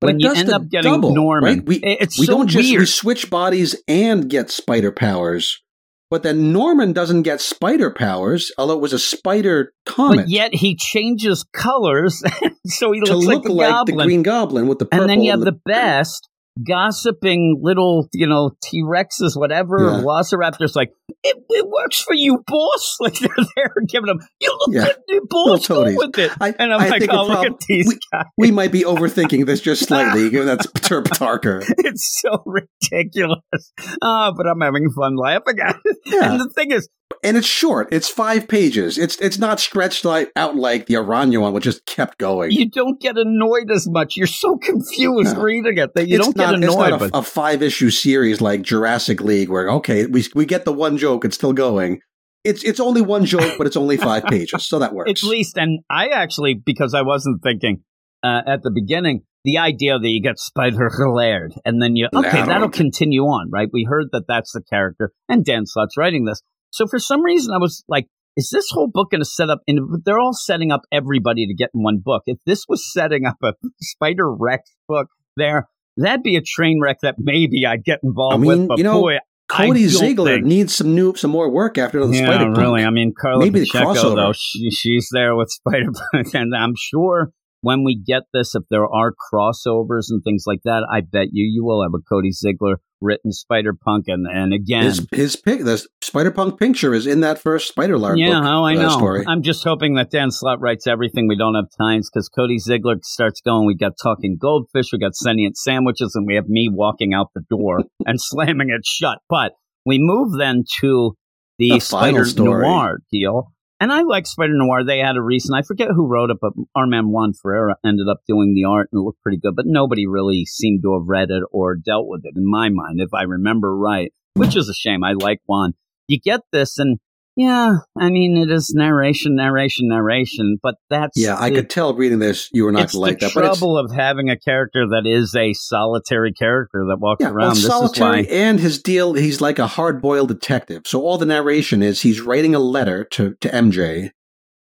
[SPEAKER 2] But
[SPEAKER 1] when you end up getting
[SPEAKER 2] double,
[SPEAKER 1] Norman,
[SPEAKER 2] right? We
[SPEAKER 1] it's
[SPEAKER 2] we
[SPEAKER 1] so
[SPEAKER 2] don't just
[SPEAKER 1] weird.
[SPEAKER 2] we switch bodies and get spider powers, but then Norman doesn't get spider powers, although it was a spider comet
[SPEAKER 1] but yet he changes colors, [laughs] so he
[SPEAKER 2] to
[SPEAKER 1] looks
[SPEAKER 2] look
[SPEAKER 1] like the
[SPEAKER 2] like the Green Goblin with the purple.
[SPEAKER 1] and then you have the best gossiping little, you know, T Rexes, whatever,
[SPEAKER 2] Yeah.
[SPEAKER 1] Velociraptors. Like it, it works for you, boss. [laughs] Like they're there giving them, you look
[SPEAKER 2] Yeah.
[SPEAKER 1] good, boss, go with it.
[SPEAKER 2] I,
[SPEAKER 1] And I'm
[SPEAKER 2] I
[SPEAKER 1] like,
[SPEAKER 2] think
[SPEAKER 1] oh, look at these
[SPEAKER 2] we,
[SPEAKER 1] guys.
[SPEAKER 2] we might be overthinking this just slightly. [laughs] given That's Terp Tarker. [laughs]
[SPEAKER 1] It's so ridiculous. Ah, but I'm having fun laughing at it.
[SPEAKER 2] Yeah.
[SPEAKER 1] And the thing is,
[SPEAKER 2] and it's short. It's five pages. It's it's not stretched like out like the Aranya one, which just kept going.
[SPEAKER 1] You don't get annoyed as much. You're so confused
[SPEAKER 2] No.
[SPEAKER 1] reading it that you
[SPEAKER 2] it's
[SPEAKER 1] don't
[SPEAKER 2] not,
[SPEAKER 1] get annoyed.
[SPEAKER 2] It's not
[SPEAKER 1] but
[SPEAKER 2] a, a five issue series like Jurassic League, where okay, we we get the one joke, it's still going. It's it's only one joke, but it's only five [laughs] pages, so that works.
[SPEAKER 1] at least, and I actually, because I wasn't thinking uh, at the beginning, the idea that you get Spider Laird, and then you, okay, that'll continue on, right? We heard that that's the character, and Dan Slott's writing this. So for some reason, I was like, is this whole book going to set up, and they're all setting up everybody to get in one book. If this was setting up a Spider Rex book there, that'd be a train wreck that maybe I'd get involved
[SPEAKER 2] I mean,
[SPEAKER 1] with, but
[SPEAKER 2] you know,
[SPEAKER 1] boy,
[SPEAKER 2] Cody Ziegler
[SPEAKER 1] think-
[SPEAKER 2] needs some new, some more work after the
[SPEAKER 1] yeah,
[SPEAKER 2] Spider
[SPEAKER 1] really. I mean, Karla
[SPEAKER 2] Maybe the
[SPEAKER 1] Pacheco,
[SPEAKER 2] crossover.
[SPEAKER 1] though, she, she's there with [laughs] Spider and I'm sure when we get this, if there are crossovers and things like that, I bet you you will have a Cody Ziegler written Spider Punk, and and again.
[SPEAKER 2] His his the Spider Punk picture is in that first Spider Laird
[SPEAKER 1] yeah,
[SPEAKER 2] book,
[SPEAKER 1] oh, I
[SPEAKER 2] uh,
[SPEAKER 1] know.
[SPEAKER 2] story.
[SPEAKER 1] I'm just hoping that Dan Slott writes everything we don't have times because Cody Ziegler starts going. We got talking goldfish, we got sentient sandwiches, and we have me walking out the door [laughs] and slamming it shut. But we move then to the,
[SPEAKER 2] The
[SPEAKER 1] Spider. Noir deal. And I like Spider Noir. They had a recent, I forget who wrote it, but Armand Juan Ferreyra ended up doing the art and it looked pretty good. But nobody really seemed to have read it or dealt with it in my mind, if I remember right, which is a shame. I like Juan. You get this, and yeah, I mean, it is narration, narration, narration, but that's
[SPEAKER 2] yeah, I
[SPEAKER 1] the-
[SPEAKER 2] could tell reading this you were not going to like that. But it's,
[SPEAKER 1] trouble of having a character that is a solitary character that walks
[SPEAKER 2] yeah,
[SPEAKER 1] around.
[SPEAKER 2] well,
[SPEAKER 1] this
[SPEAKER 2] solitary
[SPEAKER 1] is why
[SPEAKER 2] and his deal, he's like a hard boiled detective. So all the narration is he's writing a letter to, to MJ,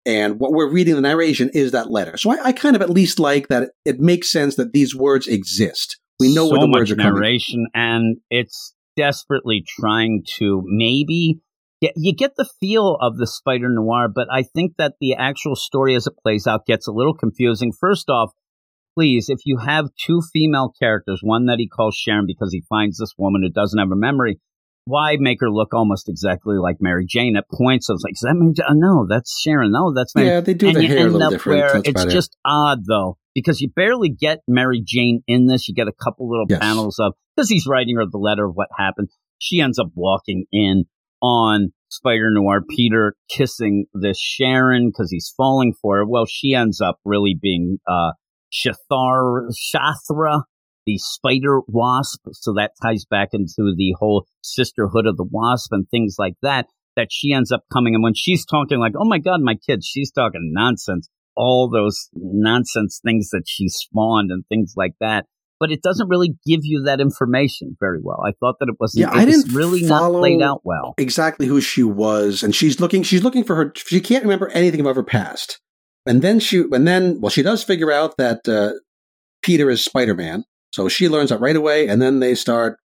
[SPEAKER 2] and what we're reading the narration is that letter. So I, I kind of at least like that it, it makes sense that these words exist. We know
[SPEAKER 1] so
[SPEAKER 2] where the
[SPEAKER 1] much
[SPEAKER 2] words are coming.
[SPEAKER 1] narration, and it's desperately trying to maybe get, you get the feel of the Spider Noir, but I think that the actual story as it plays out gets a little confusing. First off, please, if you have two female characters, one that he calls Sharon because he finds this woman who doesn't have a memory. Why make her look almost exactly like Mary Jane at points? I was like, is that Mary Jane? Oh, uh, no, that's Sharon. No, that's Mary
[SPEAKER 2] Yeah, they do
[SPEAKER 1] and
[SPEAKER 2] the
[SPEAKER 1] you
[SPEAKER 2] hair a little
[SPEAKER 1] up
[SPEAKER 2] different.
[SPEAKER 1] Where
[SPEAKER 2] That's
[SPEAKER 1] it's
[SPEAKER 2] about it.
[SPEAKER 1] just odd though, because you barely get Mary Jane in this. You get a couple little
[SPEAKER 2] Yes.
[SPEAKER 1] panels of because he's writing her the letter of what happened. She ends up walking in on Spider Noir Peter kissing this Sharon because he's falling for her. Well, she ends up really being uh Shathar Shathra, the spider wasp. So that ties back into the whole sisterhood of the wasp and things like that. That she ends up coming and when she's talking like, oh my god, my kids, she's talking nonsense. All those nonsense things that she spawned and things like that. But it doesn't really give you that information very well. I thought that it wasn't.
[SPEAKER 2] Yeah,
[SPEAKER 1] it was
[SPEAKER 2] didn't
[SPEAKER 1] really not played out well.
[SPEAKER 2] exactly who she was, and she's looking. She's looking for her. She can't remember anything about her past, and then she, and then, well, she does figure out that uh, Peter is Spider Man, so she learns that right away, and then they start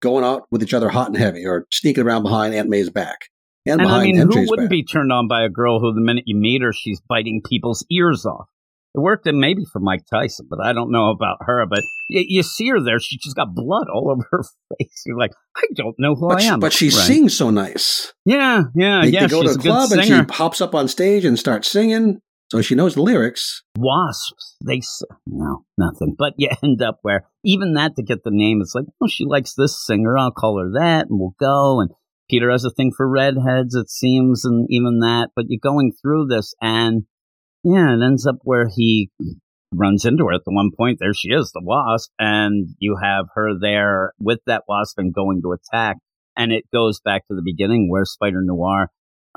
[SPEAKER 2] going out with each other hot and heavy, or sneaking around behind Aunt May's back and,
[SPEAKER 1] And I
[SPEAKER 2] behind
[SPEAKER 1] mean, who wouldn't
[SPEAKER 2] back.
[SPEAKER 1] be turned on by a girl who, the minute you meet her, she's biting people's ears off? It worked in maybe for Mike Tyson, but I don't know about her. But y- you see her there; she just got blood all [laughs] over her face. You're like, I don't know who
[SPEAKER 2] but,
[SPEAKER 1] I
[SPEAKER 2] she,
[SPEAKER 1] am.
[SPEAKER 2] but she
[SPEAKER 1] Right.
[SPEAKER 2] sings so nice.
[SPEAKER 1] Yeah, yeah,
[SPEAKER 2] They,
[SPEAKER 1] yeah.
[SPEAKER 2] they go
[SPEAKER 1] she's
[SPEAKER 2] to a club and she hops up on stage and starts singing, so she knows the lyrics.
[SPEAKER 1] wasps. They no nothing, but you [laughs] end up where even that to get the name, it's like, oh, she likes this singer. I'll call her that, and we'll go. And Peter has a thing for redheads, it seems, and even that. But you're going through this, and yeah, it ends up where he runs into her at the one point. There she is, the wasp, and you have her there with that wasp and going to attack. And it goes back to the beginning where Spider Noir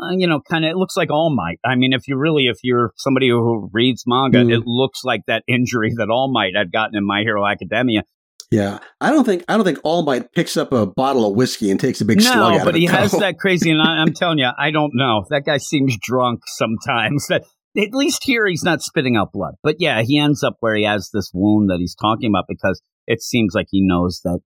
[SPEAKER 1] uh, you know, kind of, it looks like All Might. I mean, if you really, if you're somebody who reads manga,
[SPEAKER 2] Mm.
[SPEAKER 1] it looks like that injury that All Might had gotten in My Hero Academia.
[SPEAKER 2] Yeah, I don't think I don't think All Might picks up a bottle of whiskey and takes a big slug
[SPEAKER 1] no, but
[SPEAKER 2] of it.
[SPEAKER 1] he has that crazy, and I, I'm [laughs] telling you, I don't know. That guy seems drunk sometimes. [laughs] That at least here he's not spitting out blood. But yeah, he ends up where he has this wound that he's talking about because it seems like he knows that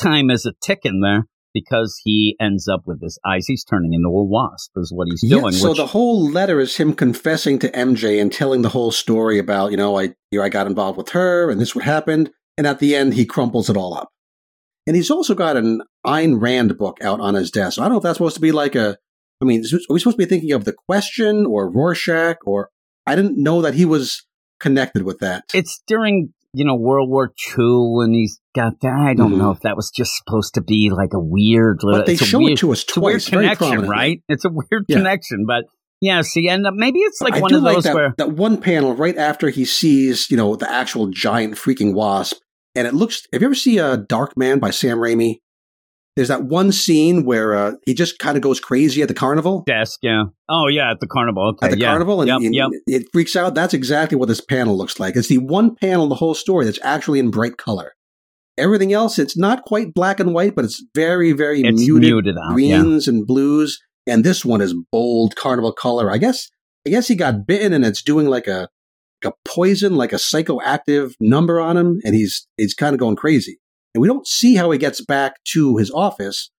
[SPEAKER 1] time is a ticking there because he ends up with his eyes. He's turning into a wasp, is what he's
[SPEAKER 2] Yeah,
[SPEAKER 1] doing.
[SPEAKER 2] so
[SPEAKER 1] which,
[SPEAKER 2] the whole letter is him confessing to MJ and telling the whole story about, you know, I you know, I got involved with her and this what happened, and at the end he crumples it all up. And he's also got an Ayn Rand book out on his desk. I don't know if that's supposed to be like a I mean, are we supposed to be thinking of the question or Rorschach or I didn't know that he was connected with that.
[SPEAKER 1] it's during you know, World War II, and he's got that. I don't
[SPEAKER 2] Mhm.
[SPEAKER 1] know if that was just supposed to be like a weird,
[SPEAKER 2] But they show
[SPEAKER 1] weird,
[SPEAKER 2] it to us
[SPEAKER 1] it's a weird
[SPEAKER 2] twice,
[SPEAKER 1] connection, right? It's a weird
[SPEAKER 2] Yeah.
[SPEAKER 1] connection, but yeah. See, and uh, maybe it's like
[SPEAKER 2] I
[SPEAKER 1] one of
[SPEAKER 2] like
[SPEAKER 1] those
[SPEAKER 2] that,
[SPEAKER 1] where
[SPEAKER 2] that one panel right after he sees, you know, the actual giant freaking wasp, and it looks. Have you ever see a Darkman by Sam Raimi? There's that one scene where uh, he just kind of goes crazy at the carnival.
[SPEAKER 1] desk, yeah. Oh yeah, at the carnival. Okay,
[SPEAKER 2] At the
[SPEAKER 1] yeah.
[SPEAKER 2] carnival, and,
[SPEAKER 1] Yep,
[SPEAKER 2] and
[SPEAKER 1] yep.
[SPEAKER 2] it freaks out. That's exactly what this panel looks like. It's the one panel in the whole story that's actually in bright color. Everything else, it's not quite black and white, but it's very, very
[SPEAKER 1] It's
[SPEAKER 2] muted,
[SPEAKER 1] muted, out. Yeah.
[SPEAKER 2] greens and blues. And this one is bold carnival color. I guess, I guess he got bitten, and it's doing like a, like a poison, like a psychoactive number on him, and he's he's kind of going crazy. And we don't see how he gets back to his office,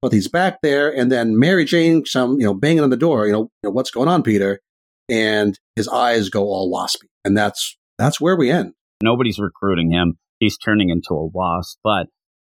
[SPEAKER 2] but he's back there, and then Mary Jane, some you know, banging on the door. You know, you know what's going on, Peter? And his eyes go all waspy, and that's that's where we end.
[SPEAKER 1] Nobody's recruiting him. He's turning into a wasp. But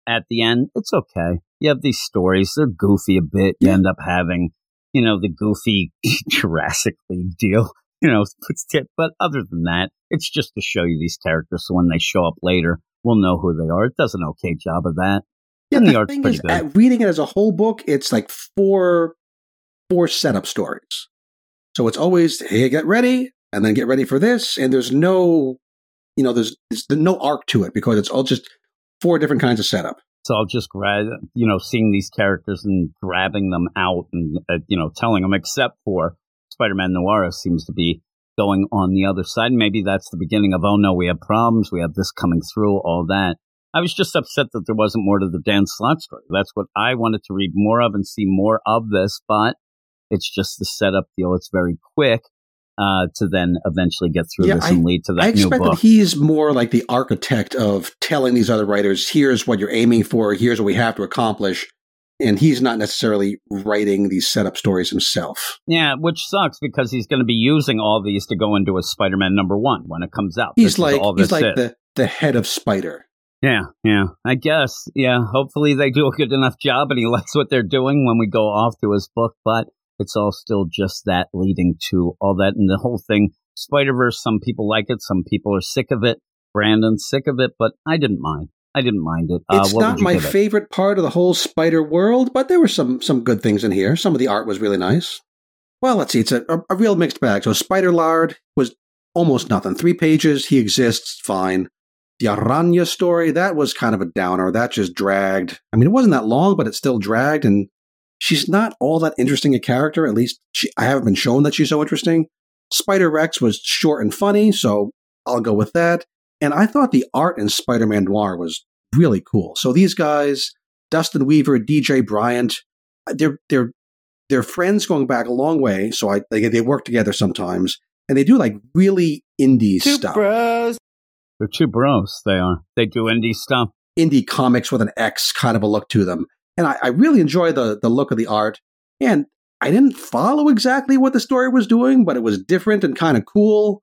[SPEAKER 1] at the end, it's okay. You have these stories. They're goofy a bit. You end up having, you know, the goofy [laughs] Jurassic League deal. [laughs] You know, puts [laughs] tip. But other than that, it's just to show you these characters. So when they show up later, we'll know who they are. It does an okay job of that.
[SPEAKER 2] Yeah,
[SPEAKER 1] And the
[SPEAKER 2] the
[SPEAKER 1] art's
[SPEAKER 2] thing
[SPEAKER 1] pretty
[SPEAKER 2] is,
[SPEAKER 1] good.
[SPEAKER 2] reading it as a whole book, it's like four four setup stories. So it's always hey, get ready, and then get ready for this, and there's no, you know, there's, there's no arc to it because it's all just four different kinds of setup.
[SPEAKER 1] So I'll just grab, you know, seeing these characters and grabbing them out and, uh, you know, telling them, except for Spider-Man Noir seems to be going on the other side. Maybe that's the beginning of, oh no, we have problems. We have this coming through, all that. I was just upset that there wasn't more to the Dan Slott story. That's what I wanted to read more of and see more of this, but it's just the setup deal. It's very quick, uh, to then eventually get through
[SPEAKER 2] Yeah,
[SPEAKER 1] this and lead to that
[SPEAKER 2] I
[SPEAKER 1] new
[SPEAKER 2] expect
[SPEAKER 1] book.
[SPEAKER 2] that he's more like the architect of telling these other writers, here's what you're aiming for, here's what we have to accomplish. And he's not necessarily writing these setup stories himself.
[SPEAKER 1] Yeah, which sucks because he's going to be using all these to go into a Spider-Man number one when it comes out.
[SPEAKER 2] He's
[SPEAKER 1] This
[SPEAKER 2] like he's like
[SPEAKER 1] is.
[SPEAKER 2] the, the head of Spider.
[SPEAKER 1] yeah, yeah. I guess, yeah. Hopefully they do a good enough job and he [laughs] likes what they're doing when we go off to his book. But it's all still just that leading to all that and the whole thing. Spider Verse. Some people like it. Some people are sick of it. Brandon's sick of it, but I didn't mind. I didn't mind it. Uh,
[SPEAKER 2] It's not my
[SPEAKER 1] give it?
[SPEAKER 2] favorite part of the whole Spider world, but there were some some good things in here. Some of the art was really nice. Well, let's see. It's a, a, a real mixed bag. So Spider Laird was almost nothing. Three pages. He exists. Fine. The Aranya story that was kind of a downer. That just dragged. I mean, it wasn't that long, but it still dragged. And she's not all that interesting a character. At least she, I haven't been shown that she's so interesting. Spider Rex was short and funny, so I'll go with that. And I thought the art in Spider Man Noir was really cool. So these guys, Dustin Weaver, DJ Bryant, uh, they're they're they're friends going back a long way. So I they, they work together sometimes, and they do like really indie stuff,
[SPEAKER 1] They're two bros. They are. They do indie stuff.
[SPEAKER 2] indie comics with an X kind of a look to them. And I, I really enjoy the the look of the art. And I didn't follow exactly what the story was doing, but it was different and kind of cool.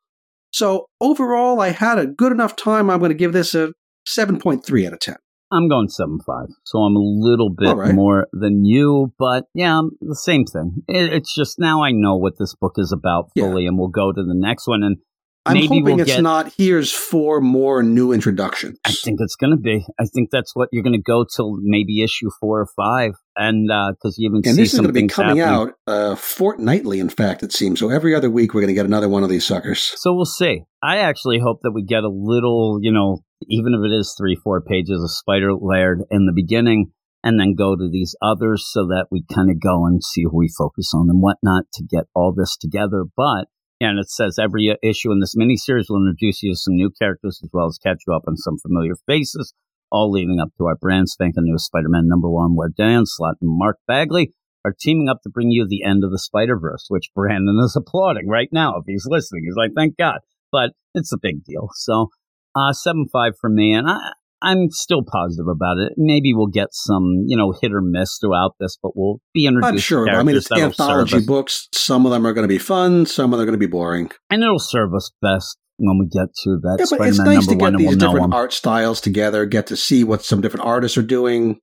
[SPEAKER 2] So overall, I had a good enough time. I'm going to give this a 7.3 out of 10.
[SPEAKER 1] I'm going seven five, so I'm a little bit
[SPEAKER 2] right.
[SPEAKER 1] more than you, but yeah, the same thing. It, it's just now I know what this book is about
[SPEAKER 2] Yeah.
[SPEAKER 1] fully, and we'll go to the next one. And
[SPEAKER 2] I'm
[SPEAKER 1] Maybe
[SPEAKER 2] hoping
[SPEAKER 1] we'll
[SPEAKER 2] it's
[SPEAKER 1] get-
[SPEAKER 2] not here's four more new introductions.
[SPEAKER 1] I think it's going to be. I think that's what you're going to go till maybe issue four or five, and because you even
[SPEAKER 2] and
[SPEAKER 1] see
[SPEAKER 2] this is going to be coming
[SPEAKER 1] happening.
[SPEAKER 2] out uh, fortnightly, in fact, it seems. So every other week, we're going to get another one of these suckers.
[SPEAKER 1] So we'll see. I actually hope that we get a little, you know, even if it is three, four pages of Spider Laird in the beginning, and then go to these others so that we kind of go and see who we focus on and whatnot to get all this together. But and it says every issue in this miniseries will introduce you to some new characters as well as catch you up on some familiar faces, all leading up to our brand spanking new Spider-Man number one, where Dan Slott and Mark Bagley are teaming up to bring you the end of the Spider Verse, which Brandon is [laughs] applauding right now. If he's listening, he's like, "Thank God!" But it's a big deal. So, uh, seven five for me, and I, I'm still positive about it. Maybe we'll get some, you know, hit or miss throughout this, but we'll be introduced.
[SPEAKER 2] I'm sure. I mean, it's
[SPEAKER 1] characters that'll serve
[SPEAKER 2] anthology books. Some of them are going to be fun. Some of them are going to be boring.
[SPEAKER 1] and it'll serve us best when we get to that
[SPEAKER 2] Yeah, but it's nice to get
[SPEAKER 1] and we'll
[SPEAKER 2] these different art styles together, get to see what some different artists are doing.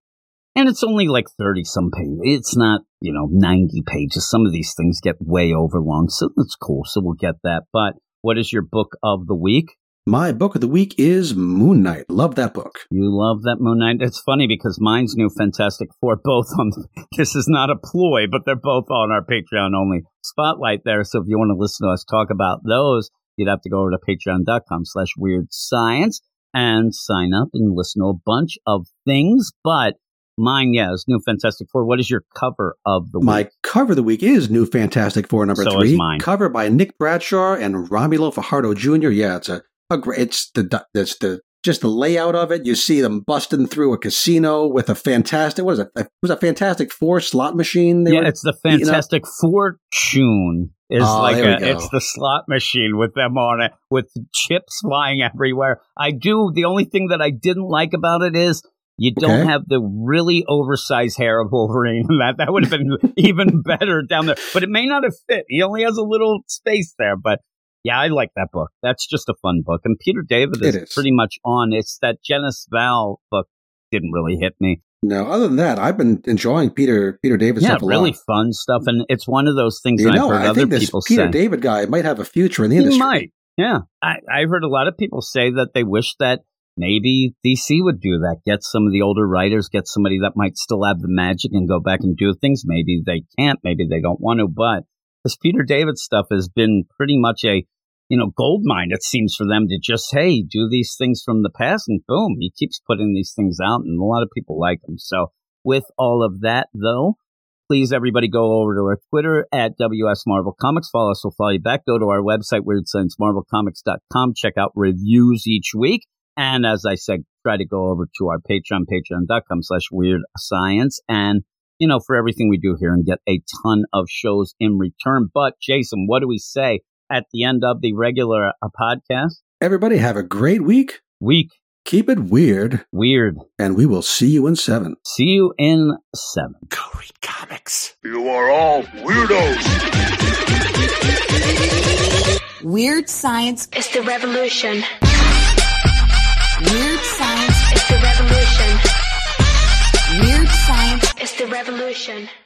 [SPEAKER 1] And it's only like 30 some pages. It's not, you know, 90 pages. Some of these things get way over long. So that's cool. So we'll get that. But what is your book of the week?
[SPEAKER 2] My book of the week is Moon Knight. Love that book.
[SPEAKER 1] You love that Moon Knight. It's funny because mine's new Fantastic Four, both on. [laughs] This is not a ploy, but they're both on our Patreon only spotlight there. So if you want to listen to us talk about those, you'd have to go over to patreon.com slash weird science and sign up and listen to a bunch of things. But mine, yeah, is new Fantastic Four. What is your cover of the week?
[SPEAKER 2] My cover of the week is New Fantastic Four number
[SPEAKER 1] So
[SPEAKER 2] three.
[SPEAKER 1] is mine.
[SPEAKER 2] Cover by Nick Bradshaw and Romulo Fajardo Jr. Yeah, it's a, a great. It's the it's the just the layout of it. You see them busting through a casino with a fantastic. What is it? It was a Fantastic Four slot machine. They
[SPEAKER 1] yeah, it's the. Fantastic Fortune. Is
[SPEAKER 2] Oh,
[SPEAKER 1] like a, it's the slot machine with them on it, with chips flying everywhere. I do. The only thing that I didn't like about it is you don't
[SPEAKER 2] Okay.
[SPEAKER 1] have the really oversized hair of Wolverine. That that would have been [laughs] even better down there, but it may not have fit. He only has a little space there, but. Yeah, I like that book. That's just a fun book. And Peter David is,
[SPEAKER 2] is.
[SPEAKER 1] pretty much on. It's that Genis-Vell book didn't really hit me.
[SPEAKER 2] no, other than that, I've been enjoying Peter Peter David
[SPEAKER 1] yeah,
[SPEAKER 2] stuff a
[SPEAKER 1] really
[SPEAKER 2] lot.
[SPEAKER 1] fun stuff, and it's one of those things
[SPEAKER 2] You
[SPEAKER 1] that
[SPEAKER 2] know,
[SPEAKER 1] I've heard
[SPEAKER 2] I
[SPEAKER 1] other
[SPEAKER 2] think this Peter
[SPEAKER 1] say.
[SPEAKER 2] David guy might have a future in the
[SPEAKER 1] he
[SPEAKER 2] industry.
[SPEAKER 1] might, yeah. I, I've heard a lot of people say that they wish that maybe DC would do that. Get some of the older writers, get somebody that might still have the magic and go back and do things. Maybe they can't, maybe they don't want to, but this Peter David stuff has been pretty much a you know, gold mine, it seems for them to just, hey, do these things from the past and boom, he keeps putting these things out and a lot of people like them. So with all of that though, please everybody go over to our Twitter at WS Marvel Comics. Follow us, we'll follow you back. Go to our website, weirdsciencemarvelcomics.com. Check out reviews each week. And as I said, try to go over to our Patreon, patreon.com slash weird science. And, you know, for everything we do here and get a ton of shows in return. But Jason, what do we say at the end of the regular uh, podcast?
[SPEAKER 2] Everybody have a great week.
[SPEAKER 1] Week.
[SPEAKER 2] Keep it weird,
[SPEAKER 1] Weird.
[SPEAKER 2] and we will see you in seven.
[SPEAKER 1] See you in seven.
[SPEAKER 3] Go read comics.
[SPEAKER 4] You are all weirdos.
[SPEAKER 5] Weird science.
[SPEAKER 6] is the revolution.
[SPEAKER 5] Weird
[SPEAKER 6] It's the revolution.